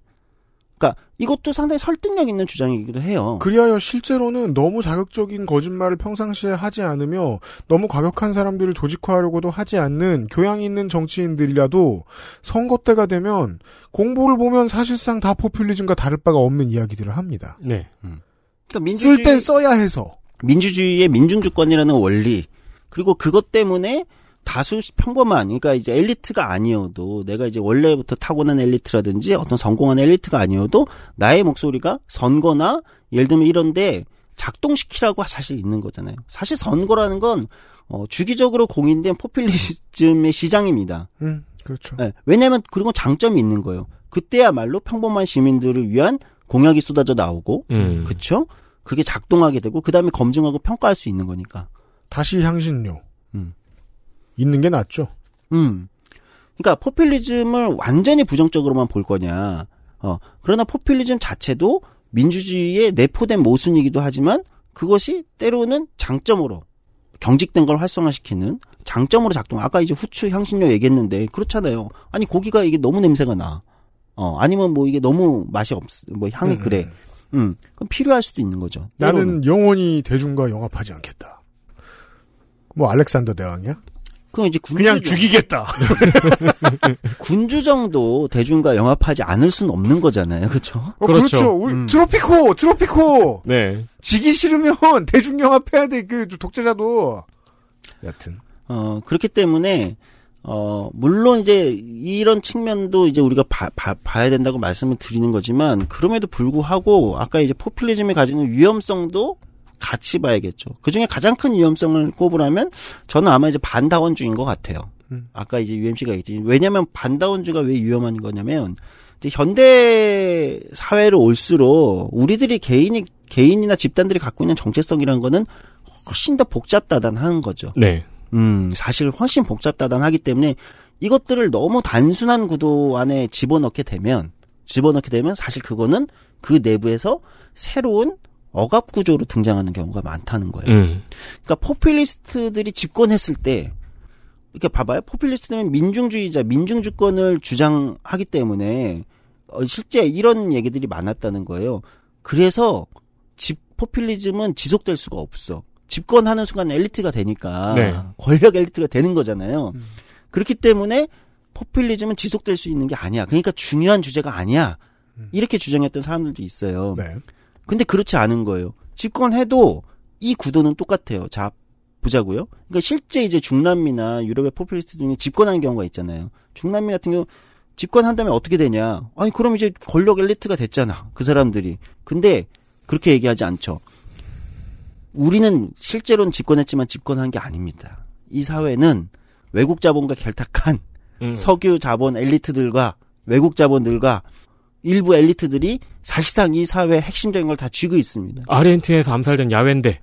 그러니까 이것도 상당히 설득력 있는 주장이기도 해요. 그리하여 실제로는 너무 자극적인 거짓말을 평상시에 하지 않으며 너무 과격한 사람들을 조직화하려고도 하지 않는 교양 있는 정치인들이라도 선거 때가 되면 공보를 보면 사실상 다 포퓰리즘과 다를 바가 없는 이야기들을 합니다. 네. 그러니까 민주주의 쓸땐 써야 해서. 민주주의의 민중주권이라는 원리 그리고 그것 때문에 다수 평범한 그러니까 이제 엘리트가 아니어도 내가 이제 원래부터 타고난 엘리트라든지 어떤 성공한 엘리트가 아니어도 나의 목소리가 선거나 예를 들면 이런데 작동시키라고 사실 있는 거잖아요. 사실 선거라는 건 어, 주기적으로 공인된 포퓰리즘의 시장입니다. 음, 그렇죠. 예, 왜냐하면 그리고 장점이 있는 거예요. 그때야말로 평범한 시민들을 위한 공약이 쏟아져 나오고, 음. 그쵸? 그게 작동하게 되고 그 다음에 검증하고 평가할 수 있는 거니까. 다시 향신료. 음. 있는 게 낫죠. 음. 그러니까 포퓰리즘을 완전히 부정적으로만 볼 거냐. 어. 그러나 포퓰리즘 자체도 민주주의에 내포된 모순이기도 하지만 그것이 때로는 장점으로 경직된 걸 활성화시키는 장점으로 작동. 아까 이제 후추 향신료 얘기했는데 그렇잖아요. 아니 고기가 이게 너무 냄새가 나. 어 아니면 뭐 이게 너무 맛이 없. 뭐 향이 음. 그래. 음. 그럼 필요할 수도 있는 거죠. 때로는. 나는 영원히 대중과 영합하지 않겠다. 뭐 알렉산더 대왕이야? 그건 이제 군주 그냥 죽이겠다. 군주 정도 대중과 영합하지 않을 수는 없는 거잖아요. 그렇죠? 어, 그렇죠. 그렇죠. 우리 음. 트로피코, 트로피코. 네. 지기 싫으면 대중 영합해야 돼. 그 독재자도. 여튼. 어, 그렇기 때문에, 어, 물론 이제 이런 측면도 이제 우리가 봐, 야 된다고 말씀을 드리는 거지만, 그럼에도 불구하고, 아까 이제 포퓰리즘이 가지는 위험성도 같이 봐야겠죠. 그 중에 가장 큰 위험성을 꼽으라면, 저는 아마 이제 반다원주의인 것 같아요. 음. 아까 이제 UMC가 얘기했지. 왜냐면 반다원주의가 왜 위험한 거냐면, 이제 현대 사회로 올수록 우리들이 개인이, 개인이나 집단들이 갖고 있는 정체성이라는 거는 훨씬 더 복잡다단한 거죠. 네. 음, 사실 훨씬 복잡다단하기 때문에 이것들을 너무 단순한 구도 안에 집어넣게 되면 집어넣게 되면 사실 그거는 그 내부에서 새로운 억압 구조로 등장하는 경우가 많다는 거예요. 음. 그러니까 포퓰리스트들이 집권했을 때 이렇게 봐봐요. 포퓰리스트는 민중주의자, 민중주권을 주장하기 때문에 어, 실제 이런 얘기들이 많았다는 거예요. 그래서 집 포퓰리즘은 지속될 수가 없어. 집권하는 순간 엘리트가 되니까 네. 권력 엘리트가 되는 거잖아요. 그렇기 때문에 포퓰리즘은 지속될 수 있는 게 아니야. 그러니까 중요한 주제가 아니야. 이렇게 주장했던 사람들도 있어요. 네. 근데 그렇지 않은 거예요. 집권해도 이 구도는 똑같아요. 자, 보자고요. 그러니까 실제 이제 중남미나 유럽의 포퓰리스트 중에 집권하는 경우가 있잖아요. 중남미 같은 경우 집권한다면 어떻게 되냐? 아니 그럼 이제 권력 엘리트가 됐잖아. 그 사람들이. 근데 그렇게 얘기하지 않죠. 우리는 실제로는 집권했지만 집권한 게 아닙니다. 이 사회는 외국 자본과 결탁한 음. 석유 자본 엘리트들과 외국 자본들과 일부 엘리트들이 사실상 이 사회의 핵심적인 걸 다 쥐고 있습니다. 아르헨티나에서 암살된 야웬데.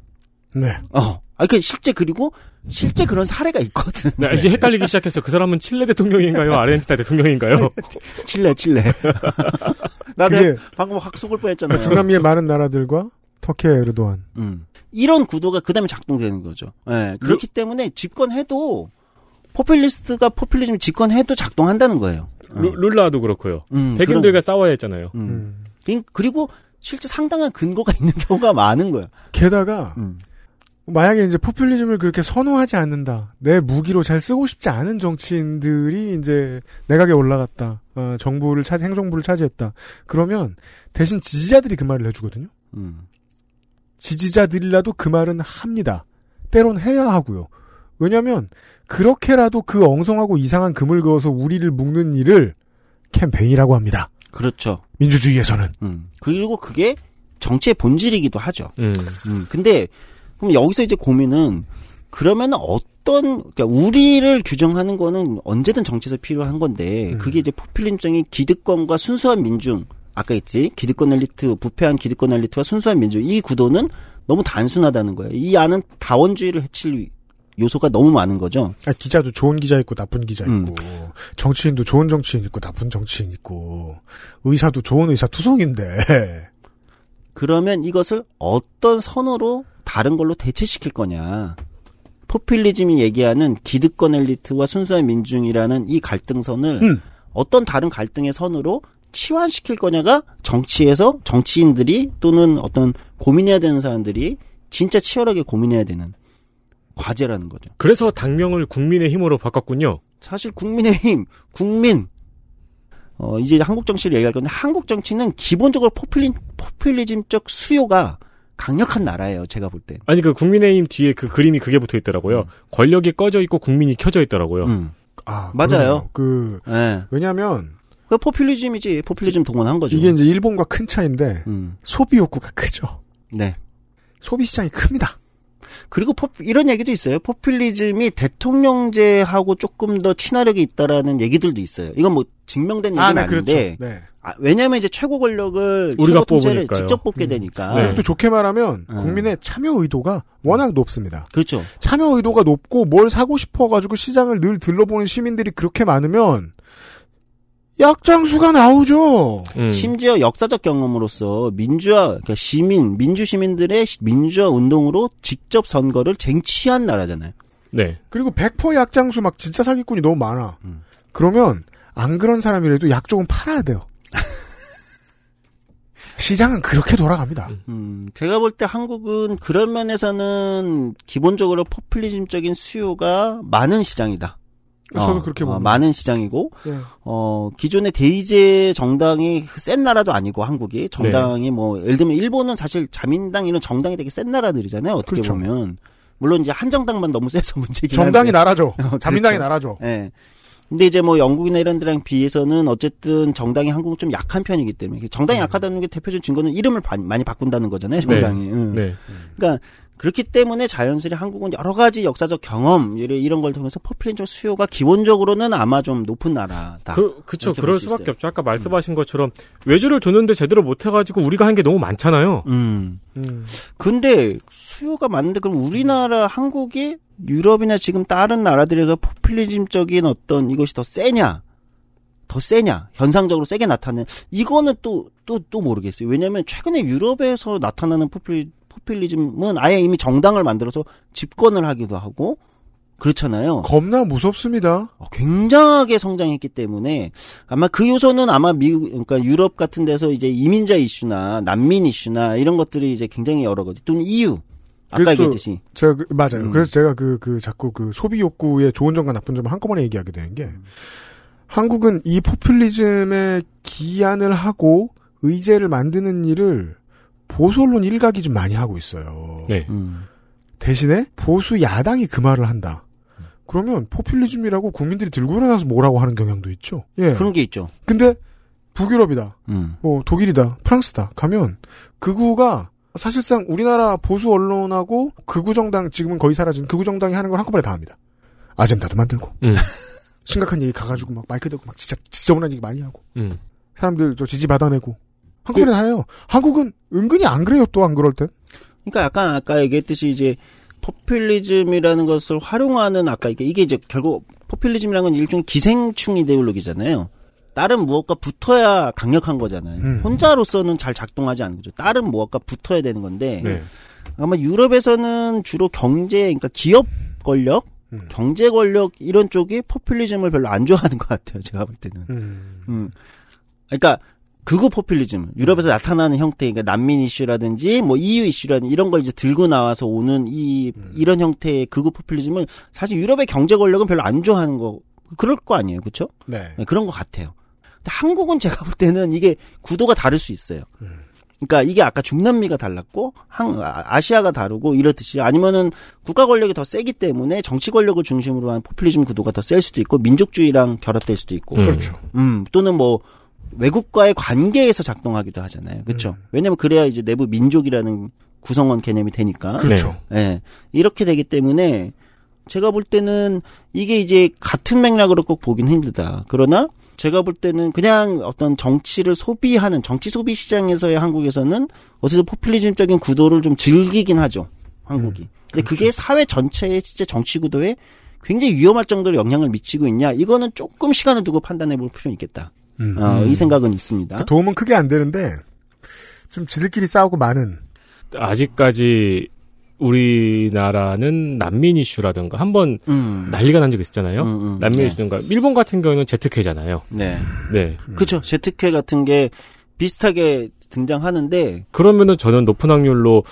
네. 어. 아, 그 실제 그리고 실제 그런 사례가 있거든. 네, 이제 헷갈리기 시작했어. 그 사람은 칠레 대통령인가요? 아르헨티나 대통령인가요? 칠레, 칠레. 나도 방금 확 속을 뻔했잖아요. 중남미의 많은 나라들과 터키의 에르도안. 음. 이런 구도가 그 다음에 작동되는 거죠. 예, 그렇기 때문에 집권해도 포퓰리스트가 포퓰리즘 집권해도 작동한다는 거예요. 루- 룰라도 그렇고요. 음, 백인들과 싸워야 했잖아요. 음. 그- 그리고 실제 상당한 근거가 있는 경우가 많은 거예요. 게다가 음. 만약에 이제 포퓰리즘을 그렇게 선호하지 않는다. 내 무기로 잘 쓰고 싶지 않은 정치인들이 이제 내각에 올라갔다. 어, 정부를 차 행정부를 차지했다. 그러면 대신 지지자들이 그 말을 해주거든요. 음. 지지자들이라도 그 말은 합니다. 때론 해야 하고요. 왜냐하면 그렇게라도 그 엉성하고 이상한 금을 그어서 우리를 묶는 일을 캠페인이라고 합니다. 그렇죠. 민주주의에서는. 음. 그리고 그게 정치의 본질이기도 하죠. 음. 음, 근데 그럼 여기서 이제 고민은 그러면 어떤 그러니까 우리를 규정하는 거는 언제든 정치에서 필요한 건데 음. 그게 이제 포퓰리즘적인 기득권과 순수한 민중 아까 있지 기득권 엘리트 부패한 기득권 엘리트와 순수한 민중 이 구도는 너무 단순하다는 거예요. 이 안은 다원주의를 해칠 요소가 너무 많은 거죠. 아, 기자도 좋은 기자 있고 나쁜 기자 음. 있고 정치인도 좋은 정치인 있고 나쁜 정치인 있고 의사도 좋은 의사 투성인데 그러면 이것을 어떤 선으로 다른 걸로 대체시킬 거냐. 포퓰리즘이 얘기하는 기득권 엘리트와 순수한 민중이라는 이 갈등선을 음. 어떤 다른 갈등의 선으로 치환시킬 거냐가 정치에서 정치인들이 또는 어떤 고민해야 되는 사람들이 진짜 치열하게 고민해야 되는 과제라는 거죠. 그래서 당명을 국민의 힘으로 바꿨군요. 사실 국민의 힘, 국민, 어, 이제 한국 정치를 얘기할 건데, 한국 정치는 기본적으로 포퓰리, 포퓰리즘적 수요가 강력한 나라예요, 제가 볼 땐. 아니 그 국민의힘 뒤에 그 그림이 그게 붙어 있더라고요. 권력이 꺼져 있고 국민이 켜져 있더라고요. 음. 아 맞아요. 그러네요. 그 예. 왜냐하면 그 포퓰리즘이지, 포퓰리즘 동원한 거죠. 이게 이제 일본과 큰 차인데 음. 소비 욕구가 크죠. 네. 소비 시장이 큽니다. 그리고 포, 이런 얘기도 있어요. 포퓰리즘이 대통령제하고 조금 더 친화력이 있다라는 얘기들도 있어요. 이건 뭐 증명된 얘기는 아, 아, 네, 닌데 그렇죠. 네. 아, 왜냐하면 이제 최고 권력을 우리가 뽑으니까요. 직접 뽑게 되니까. 네. 또 좋게 말하면 음. 국민의 참여 의도가 워낙 높습니다. 그렇죠. 참여 의도가 높고 뭘 사고 싶어가지고 시장을 늘 들러보는 시민들이 그렇게 많으면 약장수가 나오죠. 음. 심지어 역사적 경험으로서 민주화, 그러니까 시민, 민주 시민들의 시- 민주화 운동으로 직접 선거를 쟁취한 나라잖아요. 네. 그리고 100% 약장수 막 진짜 사기꾼이 너무 많아. 음. 그러면 안 그런 사람이라도 약 조금 팔아야 돼요. 시장은 그렇게 돌아갑니다. 음, 제가 볼 때 한국은 그런 면에서는 기본적으로 포퓰리즘적인 수요가 많은 시장이다. 저도 그렇게 봅니다. 많은 시장이고, 네. 어, 기존의 대의제 정당이 센 나라도 아니고, 한국이. 정당이 뭐, 예를 들면 일본은 사실 자민당 이런 정당이 되게 센 나라들이잖아요. 어떻게 그렇죠. 보면. 물론 이제 한 정당만 너무 세서 문제긴 정당이 한데. 나라죠. 그렇죠. 자민당이 나라죠. 예. 근데 이제 뭐 영국이나 이런 데랑 비해서는 어쨌든 정당이 한국은 좀 약한 편이기 때문에 정당이 약하다는 게 대표적인 증거는 이름을 바- 많이 바꾼다는 거잖아요. 정당이. 응. 네. 그러니까 그렇기 때문에 자연스레 한국은 여러 가지 역사적 경험 이런 걸 통해서 포퓰리즘 수요가 기본적으로는 아마 좀 높은 나라다. 그, 그쵸. 그럴 수밖에 있어요. 없죠. 아까 말씀하신 것처럼 외주를 줬는데 제대로 못해가지고 우리가 한 게 너무 많잖아요. 음. 음. 근데 수요가 많은데 그럼 우리나라 한국이 유럽이나 지금 다른 나라들에서 포퓰리즘적인 어떤 이것이 더 세냐? 더 세냐 현상적으로 세게 나타나는 이거는 또 또 또 모르겠어요. 왜냐하면 최근에 유럽에서 나타나는 포퓰리, 포퓰리즘은 아예 이미 정당을 만들어서 집권을 하기도 하고 그렇잖아요. 겁나 무섭습니다. 어, 굉장하게 성장했기 때문에 아마 그 요소는 아마 미국 그러니까 유럽 같은 데서 이제 이민자 이슈나 난민 이슈나 이런 것들이 이제 굉장히 여러 가지 또는 EU 아까 얘기했듯이 제가 그- 맞아요. 음. 그래서 제가 그, 그 자꾸 그 소비 욕구의 좋은 점과 나쁜 점을 한꺼번에 얘기하게 되는 게 한국은 이 포퓰리즘에 기한을 하고 의제를 만드는 일을 보수 언론 일각이 좀 많이 하고 있어요. 네. 음. 대신에 보수 야당이 그 말을 한다. 그러면 포퓰리즘이라고 국민들이 들고 일어나서 뭐라고 하는 경향도 있죠. 예. 그런 게 있죠. 근데 북유럽이다. 음. 뭐 독일이다, 프랑스다 가면 극우가 사실상 우리나라 보수 언론하고 극우 정당 지금은 거의 사라진 극우 정당이 하는 걸 한꺼번에 다 합니다. 아젠다도 만들고 음. 심각한 얘기 가가지고 막 마이크 대고 막 진짜 지저분한 얘기 많이 하고 음. 사람들 저 지지 받아내고 한꺼번에 다 해요. 한국은 은근히 안 그래요. 또 안 그럴 땐. 그러니까 약간 아까 얘기했듯이 이제 포퓰리즘이라는 것을 활용하는 아까 이게 이게 이제 결국 포퓰리즘이라는 건 일종의 기생충 이데올로기잖아요. 다른 무엇과 붙어야 강력한 거잖아요. 음. 혼자로서는 잘 작동하지 않는 거죠. 다른 무엇과 붙어야 되는 건데 네. 아마 유럽에서는 주로 경제, 그러니까 기업 권력, 음. 경제 권력 이런 쪽이 포퓰리즘을 별로 안 좋아하는 것 같아요. 제가 볼 때는. 음. 음. 그러니까 극우 포퓰리즘 유럽에서 나타나는 형태, 그러니까 난민 이슈라든지 뭐 EU 이슈라든지 이런 걸 이제 들고 나와서 오는 이 이런 형태의 극우 포퓰리즘을 사실 유럽의 경제 권력은 별로 안 좋아하는 거 그럴 거 아니에요, 그렇죠? 네. 그런 것 같아요. 근데 한국은 제가 볼 때는 이게 구도가 다를 수 있어요. 그러니까 이게 아까 중남미가 달랐고 한 아- 아시아가 다르고 이렇듯이 아니면은 국가 권력이 더 세기 때문에 정치 권력을 중심으로 한 포퓰리즘 구도가 더 셀 수도 있고 민족주의랑 결합될 수도 있고 음. 그렇죠. 음, 또는 뭐 외국과의 관계에서 작동하기도 하잖아요. 그렇죠? 왜냐면 그래야 이제 내부 민족이라는 구성원 개념이 되니까. 그렇죠. 예. 이렇게 되기 때문에 제가 볼 때는 이게 이제 같은 맥락으로 꼭 보긴 힘들다. 그러나 제가 볼 때는 그냥 어떤 정치를 소비하는 정치 소비 시장에서의 한국에서는 어쨌든 포퓰리즘적인 구도를 좀 즐기긴 하죠. 한국이. 근데 그게 사회 전체의 진짜 정치 구도에 굉장히 위험할 정도로 영향을 미치고 있냐? 이거는 조금 시간을 두고 판단해 볼 필요는 있겠다. 음. 어, 이 생각은 있습니다. 그 도움은 크게 안 되는데 좀 지들끼리 싸우고 많은 아직까지 우리나라는 난민 이슈라든가 한번 음. 난리가 난적 있었잖아요. 음, 음. 난민 네. 이슈든가 일본 같은 경우는 제트케잖아요. 네. 네. 그렇죠. 제트케 같은 게 비슷하게 등장하는데 그러면은 저는 높은 확률로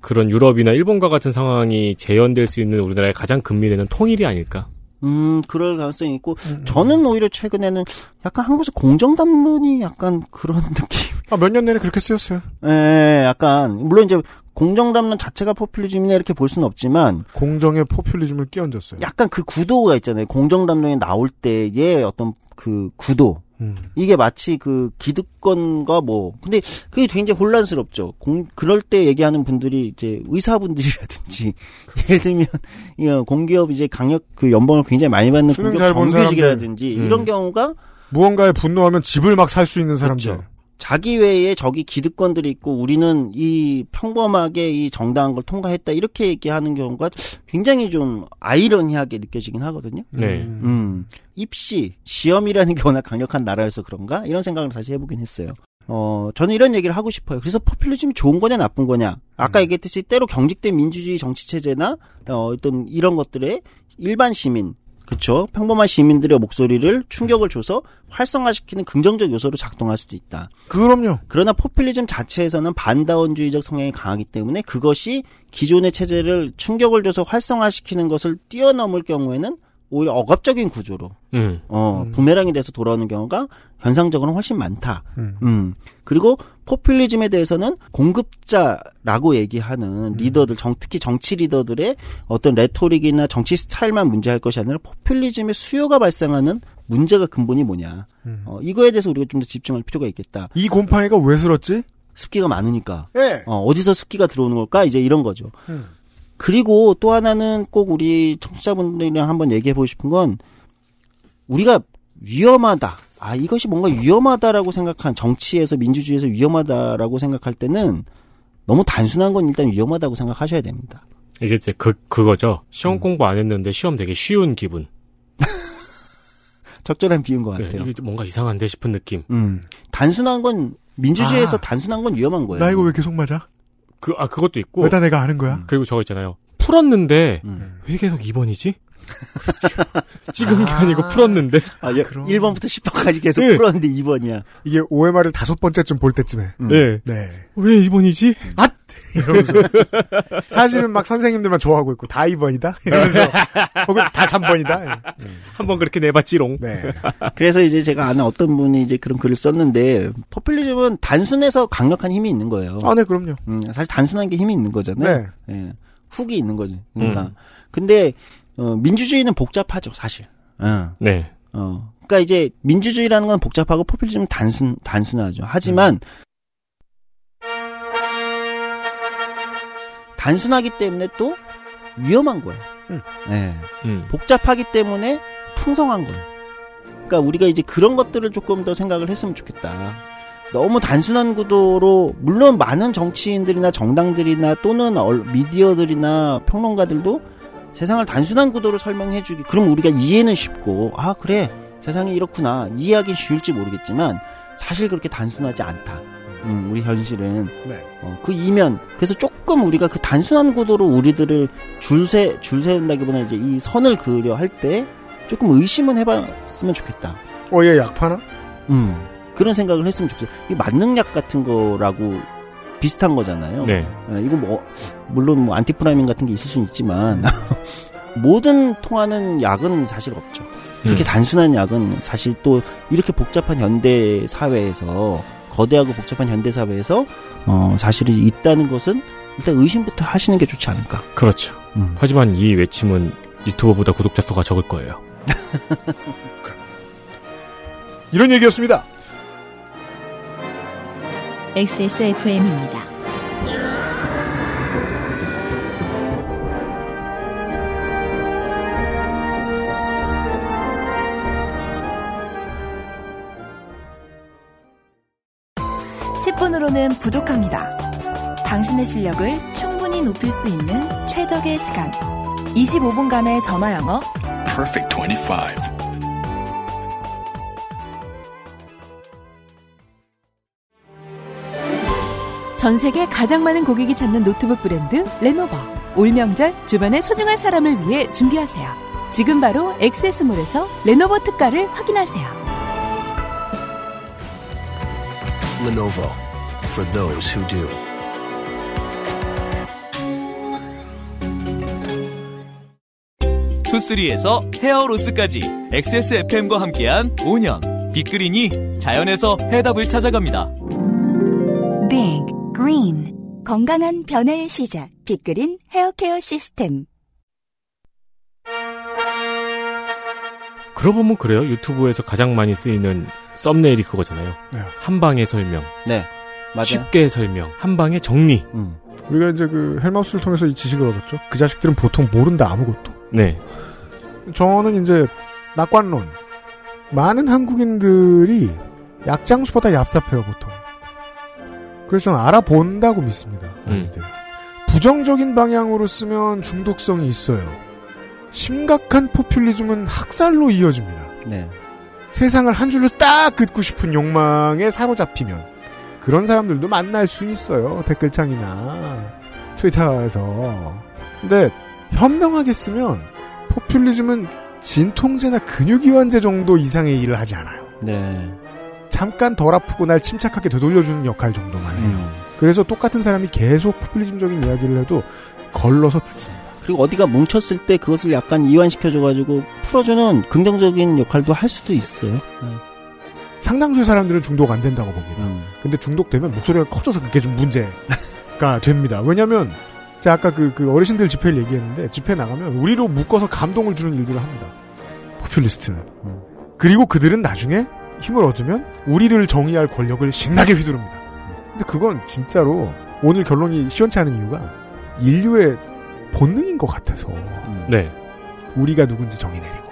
그런 유럽이나 일본과 같은 상황이 재현될 수 있는 우리나라의 가장 근미래는 통일이 아닐까. 음, 그럴 가능성이 있고, 저는 오히려 최근에는 약간 한국에서 공정담론이 약간 그런 느낌. 아, 몇 년 내내 그렇게 쓰였어요. 예, 약간, 물론 이제 공정담론 자체가 포퓰리즘이나 이렇게 볼 수는 없지만, 공정의 포퓰리즘을 끼얹었어요. 약간 그 구도가 있잖아요. 공정담론이 나올 때의 어떤 그 구도. 음. 이게 마치 그 기득권과 뭐 근데 그게 굉장히 혼란스럽죠. 공 그럴 때 얘기하는 분들이 이제 의사분들이라든지 예를 들면 이 공기업 이제 강력 그 연봉을 굉장히 많이 받는 공기업 정규직이라든지. 음. 이런 경우가 무언가에 분노하면 집을 막 살 수 있는 사람들. 그렇죠. 자기 외에 저기 기득권들이 있고 우리는 이 평범하게 이 정당한 걸 통과했다 이렇게 얘기하는 경우가 굉장히 좀 아이러니하게 느껴지긴 하거든요. 네. 음, 입시, 시험이라는 게 워낙 강력한 나라여서 그런가? 이런 생각을 다시 해보긴 했어요. 어, 저는 이런 얘기를 하고 싶어요. 그래서 포퓰리즘이 좋은 거냐, 나쁜 거냐. 아까 음. 얘기했듯이 때로 경직된 민주주의 정치체제나, 어, 어떤 이런 것들에 일반 시민, 그쵸. 평범한 시민들의 목소리를 충격을 줘서 활성화시키는 긍정적 요소로 작동할 수도 있다. 그럼요. 그러나 포퓰리즘 자체에서는 반다원주의적 성향이 강하기 때문에 그것이 기존의 체제를 충격을 줘서 활성화시키는 것을 뛰어넘을 경우에는 오히려 억압적인 구조로 음. 어, 부메랑이 돼서 돌아오는 경우가 현상적으로는 훨씬 많다. 음. 음. 그리고 포퓰리즘에 대해서는 공급자라고 얘기하는 리더들, 정, 특히 정치 리더들의 어떤 레토릭이나 정치 스타일만 문제할 것이 아니라 포퓰리즘의 수요가 발생하는 문제가 근본이 뭐냐. 어, 이거에 대해서 우리가 좀 더 집중할 필요가 있겠다. 이 곰팡이가 왜 슬었지? 습기가 많으니까. 예. 어, 어디서 습기가 들어오는 걸까? 이제 이런 거죠. 음. 그리고 또 하나는 꼭 우리 청취자분들이랑 한번 얘기해 보고 싶은 건 우리가 위험하다. 아, 이것이 뭔가 위험하다라고 생각한 정치에서 민주주의에서 위험하다라고 생각할 때는 너무 단순한 건 일단 위험하다고 생각하셔야 됩니다. 이게 이제 그, 그거죠. 음. 시험 공부 안 했는데 시험 되게 쉬운 기분. 적절한 비유인 것 네, 같아요. 이게 뭔가 이상한데 싶은 느낌. 음. 단순한 건 민주주의에서 아. 단순한 건 위험한 거예요. 나 이거 왜 계속 맞아? 그, 아, 그것도 있고. 왜 다 내가 아는 거야? 그리고 저거 있잖아요. 풀었는데, 음. 왜 계속 2번이지? 찍은 게 아니고 풀었는데. 아, 여- 1번부터 10번까지 계속 네. 풀었는데 2번이야. 이게 OMR을 다섯 번째쯤 볼 때쯤에. 네. 네. 왜 2번이지? 아! 이러면서. 사실은 막 선생님들만 좋아하고 있고, 다 2번이다? 이러면서. 혹은 다 3번이다? 한번 그렇게 내봤지롱. 네. 그래서 이제 제가 아는 어떤 분이 이제 그런 글을 썼는데 포퓰리즘은 단순해서 강력한 힘이 있는 거예요. 아, 네, 그럼요. 음, 사실 단순한 게 힘이 있는 거잖아요. 네. 예. 훅이 있는 거지. 그러니까. 음. 근데 어, 민주주의는 복잡하죠, 사실. 어. 네. 어. 그러니까 이제 민주주의라는 건 복잡하고 포퓰리즘은 단순 단순하죠. 하지만 단순하기 때문에 또 위험한 거예요. 음. 예. 음. 복잡하기 때문에 풍성한 거예요. 그러니까 우리가 이제 그런 것들을 조금 더 생각을 했으면 좋겠다. 너무 단순한 구도로 물론 많은 정치인들이나 정당들이나 또는 얼- 미디어들이나 평론가들도 세상을 단순한 구도로 설명해 주기 그럼 우리가 이해는 쉽고 아 그래 세상이 이렇구나 이해하기 쉬울지 모르겠지만 사실 그렇게 단순하지 않다. 음, 우리 현실은 네. 어, 그 이면 그래서 조금 우리가 그 단순한 구도로 우리들을 줄세 줄 세운다기보다 이제 이 선을 그려 할 때 조금 의심은 해봤으면 좋겠다. 어, 얘 약 파나? 음 그런 생각을 했으면 좋겠어요. 이 만능약 같은 거라고 비슷한 거잖아요. 네. 어, 이거 뭐 물론 뭐 안티프라민 같은 게 있을 수는 있지만 모든 통하는 약은 사실 없죠. 이렇게 음. 단순한 약은 사실 또 이렇게 복잡한 현대 사회에서 거대하고 복잡한 현대 사회에서 어 사실은 있다는 것은 일단 의심부터 하시는 게 좋지 않을까. 그렇죠. 음. 하지만 이 외침은 유튜버보다 구독자 수가 적을 거예요. 이런 얘기였습니다. XSFM입니다. 십 10분으로는 부족합니다. 당신의 실력을 충분히 높일 수 있는 최적의 시간. 25분간의 전화 영어. Perfect 25. 전 세계 가장 많은 고객이 찾는 노트북 브랜드 레노버. 올 명절 주변의 소중한 사람을 위해 준비하세요. 지금 바로 XS몰에서 레노버 특가를 확인하세요. Lenovo for those who do. 투쓰리에서 hair loss까지 XSFM과 함께한 5년 빅그린이 자연에서 해답을 찾아갑니다. Big Green 건강한 변화의 시작 빅그린 헤어케어 시스템 그러고 보면 그래요. 유튜브에서 가장 많이 쓰이는 썸네일이 그거잖아요. 네. 한 방의 설명. 네. 맞아요. 쉽게 설명. 한 방의 정리. 우리가 이제 그 헬마우스를 통해서 이 지식을 얻었죠. 그 자식들은 보통 모른다 아무것도. 네. 저는 이제 낙관론. 많은 한국인들이 약장수보다 얍삽해요 보통. 그래서 저는 알아본다고 믿습니다. 많이들. 부정적인 방향으로 쓰면 중독성이 있어요. 심각한 포퓰리즘은 학살로 이어집니다. 네. 세상을 한 줄로 딱 긋고 싶은 욕망에 사로잡히면 그런 사람들도 만날 수는 있어요. 댓글창이나 트위터에서. 근데 현명하게 쓰면 포퓰리즘은 진통제나 근육이완제 정도 이상의 일을 하지 않아요. 네. 잠깐 덜 아프고 날 침착하게 되돌려주는 역할 정도만 해요. 음. 그래서 똑같은 사람이 계속 포퓰리즘적인 이야기를 해도 걸러서 듣습니다. 그리고 어디가 뭉쳤을 때 그것을 약간 이완시켜줘가지고 풀어주는 긍정적인 역할도 할 수도 있어요. 네. 상당수의 사람들은 중독 안 된다고 봅니다. 음. 근데 중독되면 목소리가 커져서 그게 좀 문제가 됩니다. 왜냐면, 제가 아까 그, 그 어르신들 집회를 얘기했는데, 집회 나가면 우리로 묶어서 감동을 주는 일들을 합니다. 포퓰리스트는. 음. 그리고 그들은 나중에 힘을 얻으면 우리를 정의할 권력을 신나게 휘두릅니다. 근데 그건 진짜로 오늘 결론이 시원치 않은 이유가 인류의 본능인 것 같아서. 네. 우리가 누군지 정의 내리고,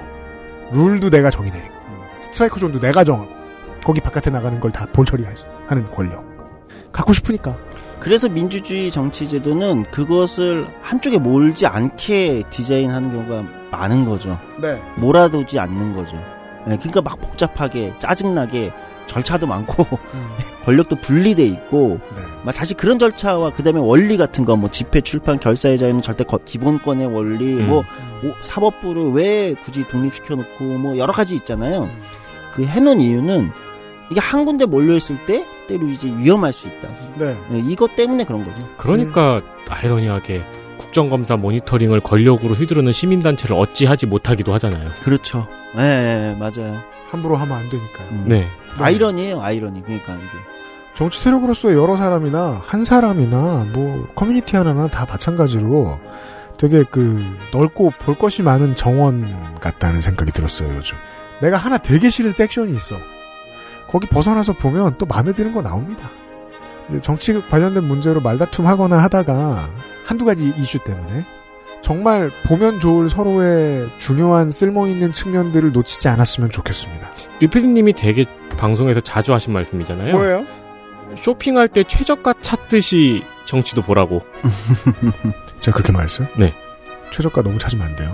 룰도 내가 정의 내리고, 스트라이크 존도 내가 정하고, 거기 바깥에 나가는 걸 다 볼 처리하는 권력. 갖고 싶으니까. 그래서 민주주의 정치 제도는 그것을 한쪽에 몰지 않게 디자인하는 경우가 많은 거죠. 네. 몰아두지 않는 거죠. 예, 그러니까 막 복잡하게 짜증나게 절차도 많고 권력도 분리돼 있고 막 사실 그런 절차와 그다음에 원리 같은 거 뭐 집회 출판 결사회자에는 절대 거- 기본권의 원리 음. 뭐 오- 사법부를 왜 굳이 독립시켜 놓고 뭐 여러 가지 있잖아요. 그 해놓은 이유는 이게 한 군데 몰려 있을 때 때로 이제 위험할 수 있다. 네. 예, 이것 때문에 그런 거죠. 그러니까 아이러니하게 국정감사 모니터링을 권력으로 휘두르는 시민단체를 어찌하지 못하기도 하잖아요. 그렇죠. 예, 예, 맞아요. 함부로 하면 안 되니까요. 네. 아이러니예요, 아이러니. 그러니까 이게. 정치 세력으로서의 여러 사람이나 한 사람이나 뭐 커뮤니티 하나나 다 마찬가지로 되게 그 넓고 볼 것이 많은 정원 같다는 생각이 들었어요 요즘. 내가 하나 되게 싫은 섹션이 있어. 거기 벗어나서 보면 또 마음에 드는 거 나옵니다. 이제 정치 관련된 문제로 말다툼 하거나 하다가 한두 가지 이슈 때문에 정말 보면 좋을 서로의 중요한 쓸모 있는 측면들을 놓치지 않았으면 좋겠습니다. 유피디님이 되게 방송에서 자주 하신 말씀이잖아요. 뭐예요? 쇼핑할 때 최저가 찾듯이 정치도 보라고. 제가 그렇게 말했어요? 네. 최저가 너무 찾으면 안 돼요.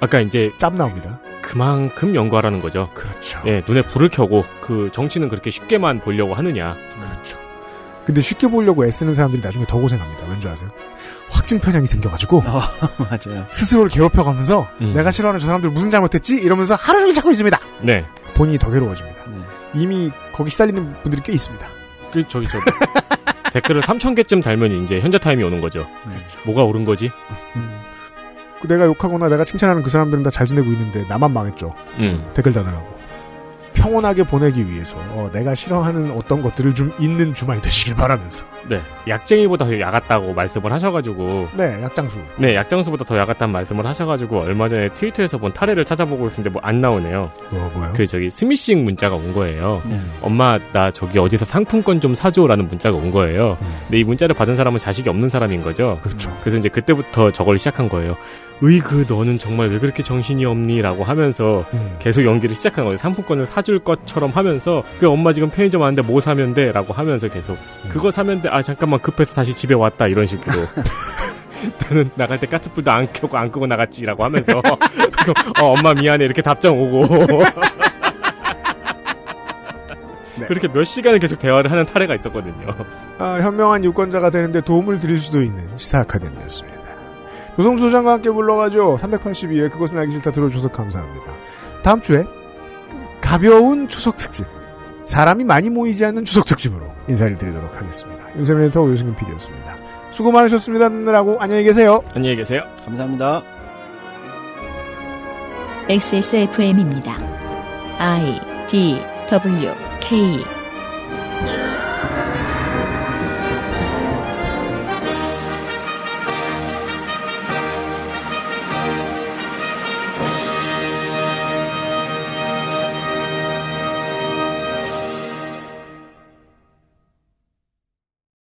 아까 이제 짭 나옵니다. 그만큼 연구하라는 거죠. 그렇죠. 예, 눈에 불을 켜고 그 정치는 그렇게 쉽게만 보려고 하느냐. 그렇죠. 근데 쉽게 보려고 애쓰는 사람들이 나중에 더 고생합니다. 왠지 아세요? 확증 편향이 생겨가지고 맞아요. 스스로를 괴롭혀가면서 음. 내가 싫어하는 저 사람들 무슨 잘못했지? 이러면서 하루 종일 찾고 있습니다. 네. 본인이 더 괴로워집니다. 네. 이미 거기 시달리는 분들이 꽤 있습니다. 그 저기 저 댓글을 3천 개쯤 달면 이제 현자 타임이 오는 거죠. 뭐가 옳은 거지? 그 내가 욕하거나 내가 칭찬하는 그 사람들은 다 잘 지내고 있는데 나만 망했죠. 음. 댓글 다느라고. 평온하게 보내기 위해서 어, 내가 싫어하는 어떤 것들을 좀 있는 주말 되시길 바라면서. 네. 약쟁이보다 더 야같다고 말씀을 하셔가지고. 네, 약장수. 네, 약장수보다 더 야같다는 말씀을 하셔가지고 얼마 전에 트위터에서 본 타례를 찾아보고 있는데 뭐 안 나오네요. 뭐, 뭐요? 그 저기 스미싱 문자가 온 거예요. 네. 엄마 나 저기 어디서 상품권 좀 사줘라는 문자가 온 거예요. 근데 이 문자를 받은 사람은 자식이 없는 사람인 거죠. 그렇죠. 그래서 이제 그때부터 저걸 시작한 거예요. 으이 그 너는 정말 왜 그렇게 정신이 없니라고 하면서 음. 계속 연기를 시작한 거예요. 상품권을 사줄 것처럼 하면서 그 엄마 지금 편의점 왔는데 뭐 사면 돼라고 하면서 계속 그거 사면 돼. 아 잠깐만 급해서 다시 집에 왔다 이런 식으로. 너는 나갈 때 가스불도 안 켜고 안 끄고 나갔지라고 하면서 어, 엄마 미안해 이렇게 답장 오고 그렇게 몇 시간을 계속 대화를 하는 타례가 있었거든요. 아, 현명한 유권자가 되는데 도움을 드릴 수도 있는 시사 아카데미였습니다. 조성수 소장과 함께 불러가죠. 382회 그것은 알기 싫다 들어주셔서 감사합니다. 다음 주에 가벼운 추석 특집. 사람이 많이 모이지 않는 추석 특집으로 인사를 드리도록 하겠습니다. 윤세민 에디터 오유승근 PD였습니다. 수고 많으셨습니다. 듣느라고 안녕히 계세요. 안녕히 계세요. 감사합니다. XSFM입니다. I D W K